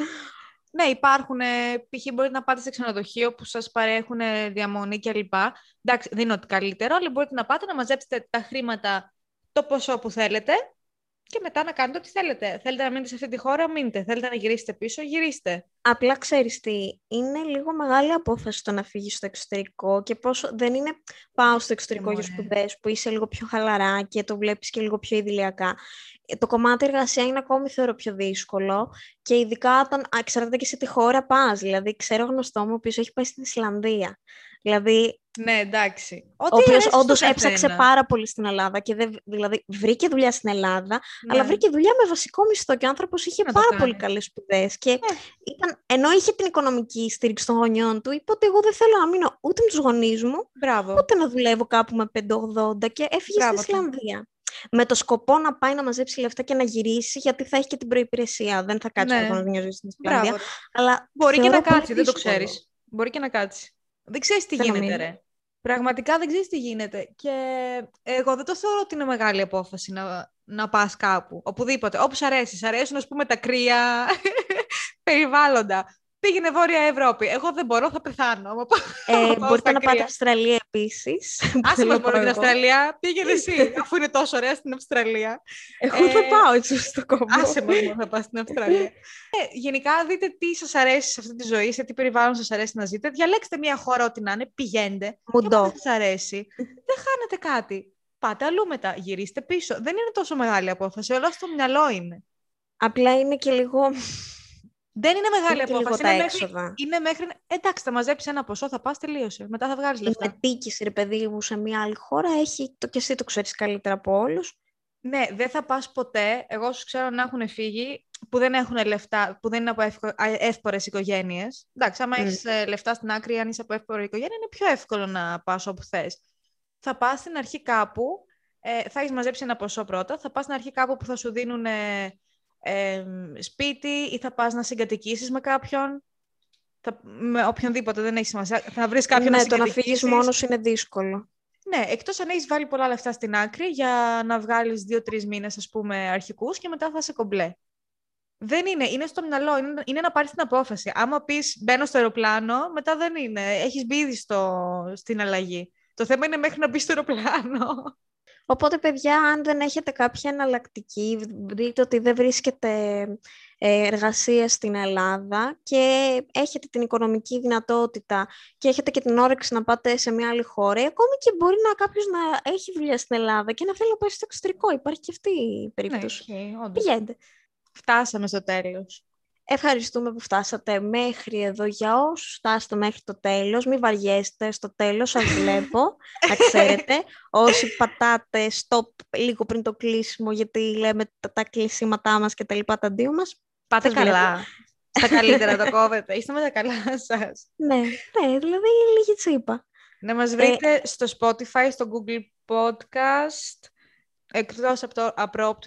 A: Ναι, υπάρχουν, ε, π.χ. μπορείτε να πάτε σε ξενοδοχείο που σας παρέχουν ε, διαμονή κλπ. Εντάξει, δεν είναι ότι καλύτερο, αλλά μπορείτε να πάτε να μαζέψετε τα χρήματα, το ποσό που θέλετε και μετά να κάνετε ό,τι θέλετε. Θέλετε να μείνετε σε αυτή τη χώρα, μείνετε. Θέλετε να γυρίσετε πίσω, γυρίστε.
B: Απλά ξέρεις τι, είναι λίγο μεγάλη απόφαση το να φύγεις στο εξωτερικό και πόσο δεν είναι πάω στο εξωτερικό για σπουδές που είσαι λίγο πιο χαλαρά και το βλέπεις και λίγο πιο ιδηλιακά. Ε, το κομμάτι εργασία είναι ακόμη θεωρώ πιο δύσκολο και ειδικά όταν εξαρτάται και σε τι χώρα πας. Δηλαδή ξέρω γνωστό μου που έχει πάει στην Ισλανδία. Δηλαδή
A: ναι, εντάξει.
B: Ο οποίος όντως έψαξε πάρα πολύ στην Ελλάδα και δεν, δηλαδή βρήκε δουλειά στην Ελλάδα, ναι. αλλά βρήκε δουλειά με βασικό μισθό και ο άνθρωπος είχε πάρα πολύ καλές σπουδές. Και ναι. ήταν, ενώ είχε την οικονομική στήριξη των γονιών του, είπε ότι εγώ δεν θέλω να μείνω ούτε με τους γονείς μου,
A: Μπράβο.
B: ούτε να δουλεύω κάπου με 580 και έφυγε Μπράβο. στην Ισλανδία. Με το σκοπό να πάει να μαζέψει λεφτά και να γυρίσει, γιατί θα έχει και την προπηρεσία. Δεν θα κάτσει ναι. να ζήσει στην Ισλανδία. Αλλά
A: Μπορεί και να κάτσει, δεν το ξέρεις. Μπορεί και να κάτσει. Δεν ξέρεις τι γίνεται, ρε. Πραγματικά δεν ξέρεις τι γίνεται. Και εγώ δεν το θεωρώ ότι είναι μεγάλη απόφαση να, να πας κάπου. Οπουδήποτε. Όπου αρέσει. αρέσουν, ας πούμε, τα κρύα [LAUGHS] περιβάλλοντα. Πήγαινε Βόρεια Ευρώπη. Εγώ δεν μπορώ, θα πεθάνω.
B: Ε, [LAUGHS] μπορείτε να πάτε Αυστραλία επίσης.
A: Άσε μας μπορώ την Αυστραλία. Πήγαινε εσύ, [LAUGHS] αφού είναι τόσο ωραία στην Αυστραλία.
B: Εγώ ε, θα πάω έτσι στο κόμμα.
A: Άσε μας θα πάω στην Αυστραλία. ε, γενικά, δείτε τι σας αρέσει σε αυτή τη ζωή, σε τι περιβάλλον σας αρέσει να ζείτε. Διαλέξτε μια χώρα ό,τι να είναι, πηγαίνετε.
B: Μουντό.
A: σας αρέσει. δεν χάνετε κάτι. Πάτε αλλού μετά, γυρίστε πίσω. Δεν είναι τόσο μεγάλη απόφαση, όλα στο μυαλό είναι.
B: Απλά είναι και λίγο
A: δεν είναι μεγάλη είναι απόφαση. Είναι μέχρι, είναι μέχρι. Εντάξει, θα μαζέψει ένα ποσό, θα πας, τελείωσε. Μετά θα βγάλεις λεφτά.
B: Είναι επίκηση, ρε παιδί μου, σε μια άλλη χώρα. Έχει το και εσύ το ξέρεις καλύτερα από όλους.
A: Ναι, δεν θα πας ποτέ. Εγώ σου ξέρω να έχουν φύγει που δεν έχουν λεφτά, που δεν είναι από εύπορε οικογένειες. Εντάξει, άμα mm. έχεις ε, λεφτά στην άκρη, αν είσαι από εύπορη οικογένεια, είναι πιο εύκολο να πας όπου θες. Θα πας στην αρχή κάπου, ε, θα έχεις μαζέψει ένα ποσό πρώτα, θα πας στην αρχή κάπου που θα σου δίνουν ε, σπίτι ή θα πας να συγκατοικήσεις με κάποιον; Θα, με οποιονδήποτε, δεν έχει σημασία. Θα βρεις κάποιον
B: ναι,
A: να
B: το να φύγεις μόνος είναι δύσκολο.
A: Ναι, εκτός αν έχεις βάλει πολλά λεφτά στην άκρη για να βγάλεις δύο-τρεις μήνες, ας πούμε, αρχικούς και μετά θα σε κομπλέ. Δεν είναι, είναι στο μυαλό, είναι, είναι να πάρεις την απόφαση. Άμα πεις μπαίνω στο αεροπλάνο, μετά δεν είναι. Έχεις μπει ήδη στην αλλαγή. Το θέμα είναι μέχρι να μπεις στο αεροπλάνο.
B: Οπότε, παιδιά, αν δεν έχετε κάποια εναλλακτική, δείτε ότι δεν βρίσκεται ε, εργασία στην Ελλάδα και έχετε την οικονομική δυνατότητα και έχετε και την όρεξη να πάτε σε μια άλλη χώρα, ακόμη και μπορεί να κάποιος να έχει δουλειά στην Ελλάδα και να θέλει να πάει στο εξωτερικό. Υπάρχει και αυτή η ναι, περίπτωση.
A: Ναι,
B: Πηγαίνετε.
A: Φτάσαμε στο τέλος.
B: Ευχαριστούμε που φτάσατε μέχρι εδώ για όσους φτάσατε μέχρι το τέλος. Μην βαριέστε, στο τέλος σας βλέπω, να ξέρετε. Όσοι πατάτε stop λίγο πριν το κλείσιμο, γιατί λέμε τα, τα κλεισίματά μας και τα λοιπά τα δύο μας.
A: Πάτε καλά. Στα καλύτερα το κόβετε. Είστε με τα καλά σας.
B: ναι, ναι, δηλαδή λίγη τσίπα.
A: Να μας βρείτε ε, στο Spotify, στο Google Podcast, εκτός από το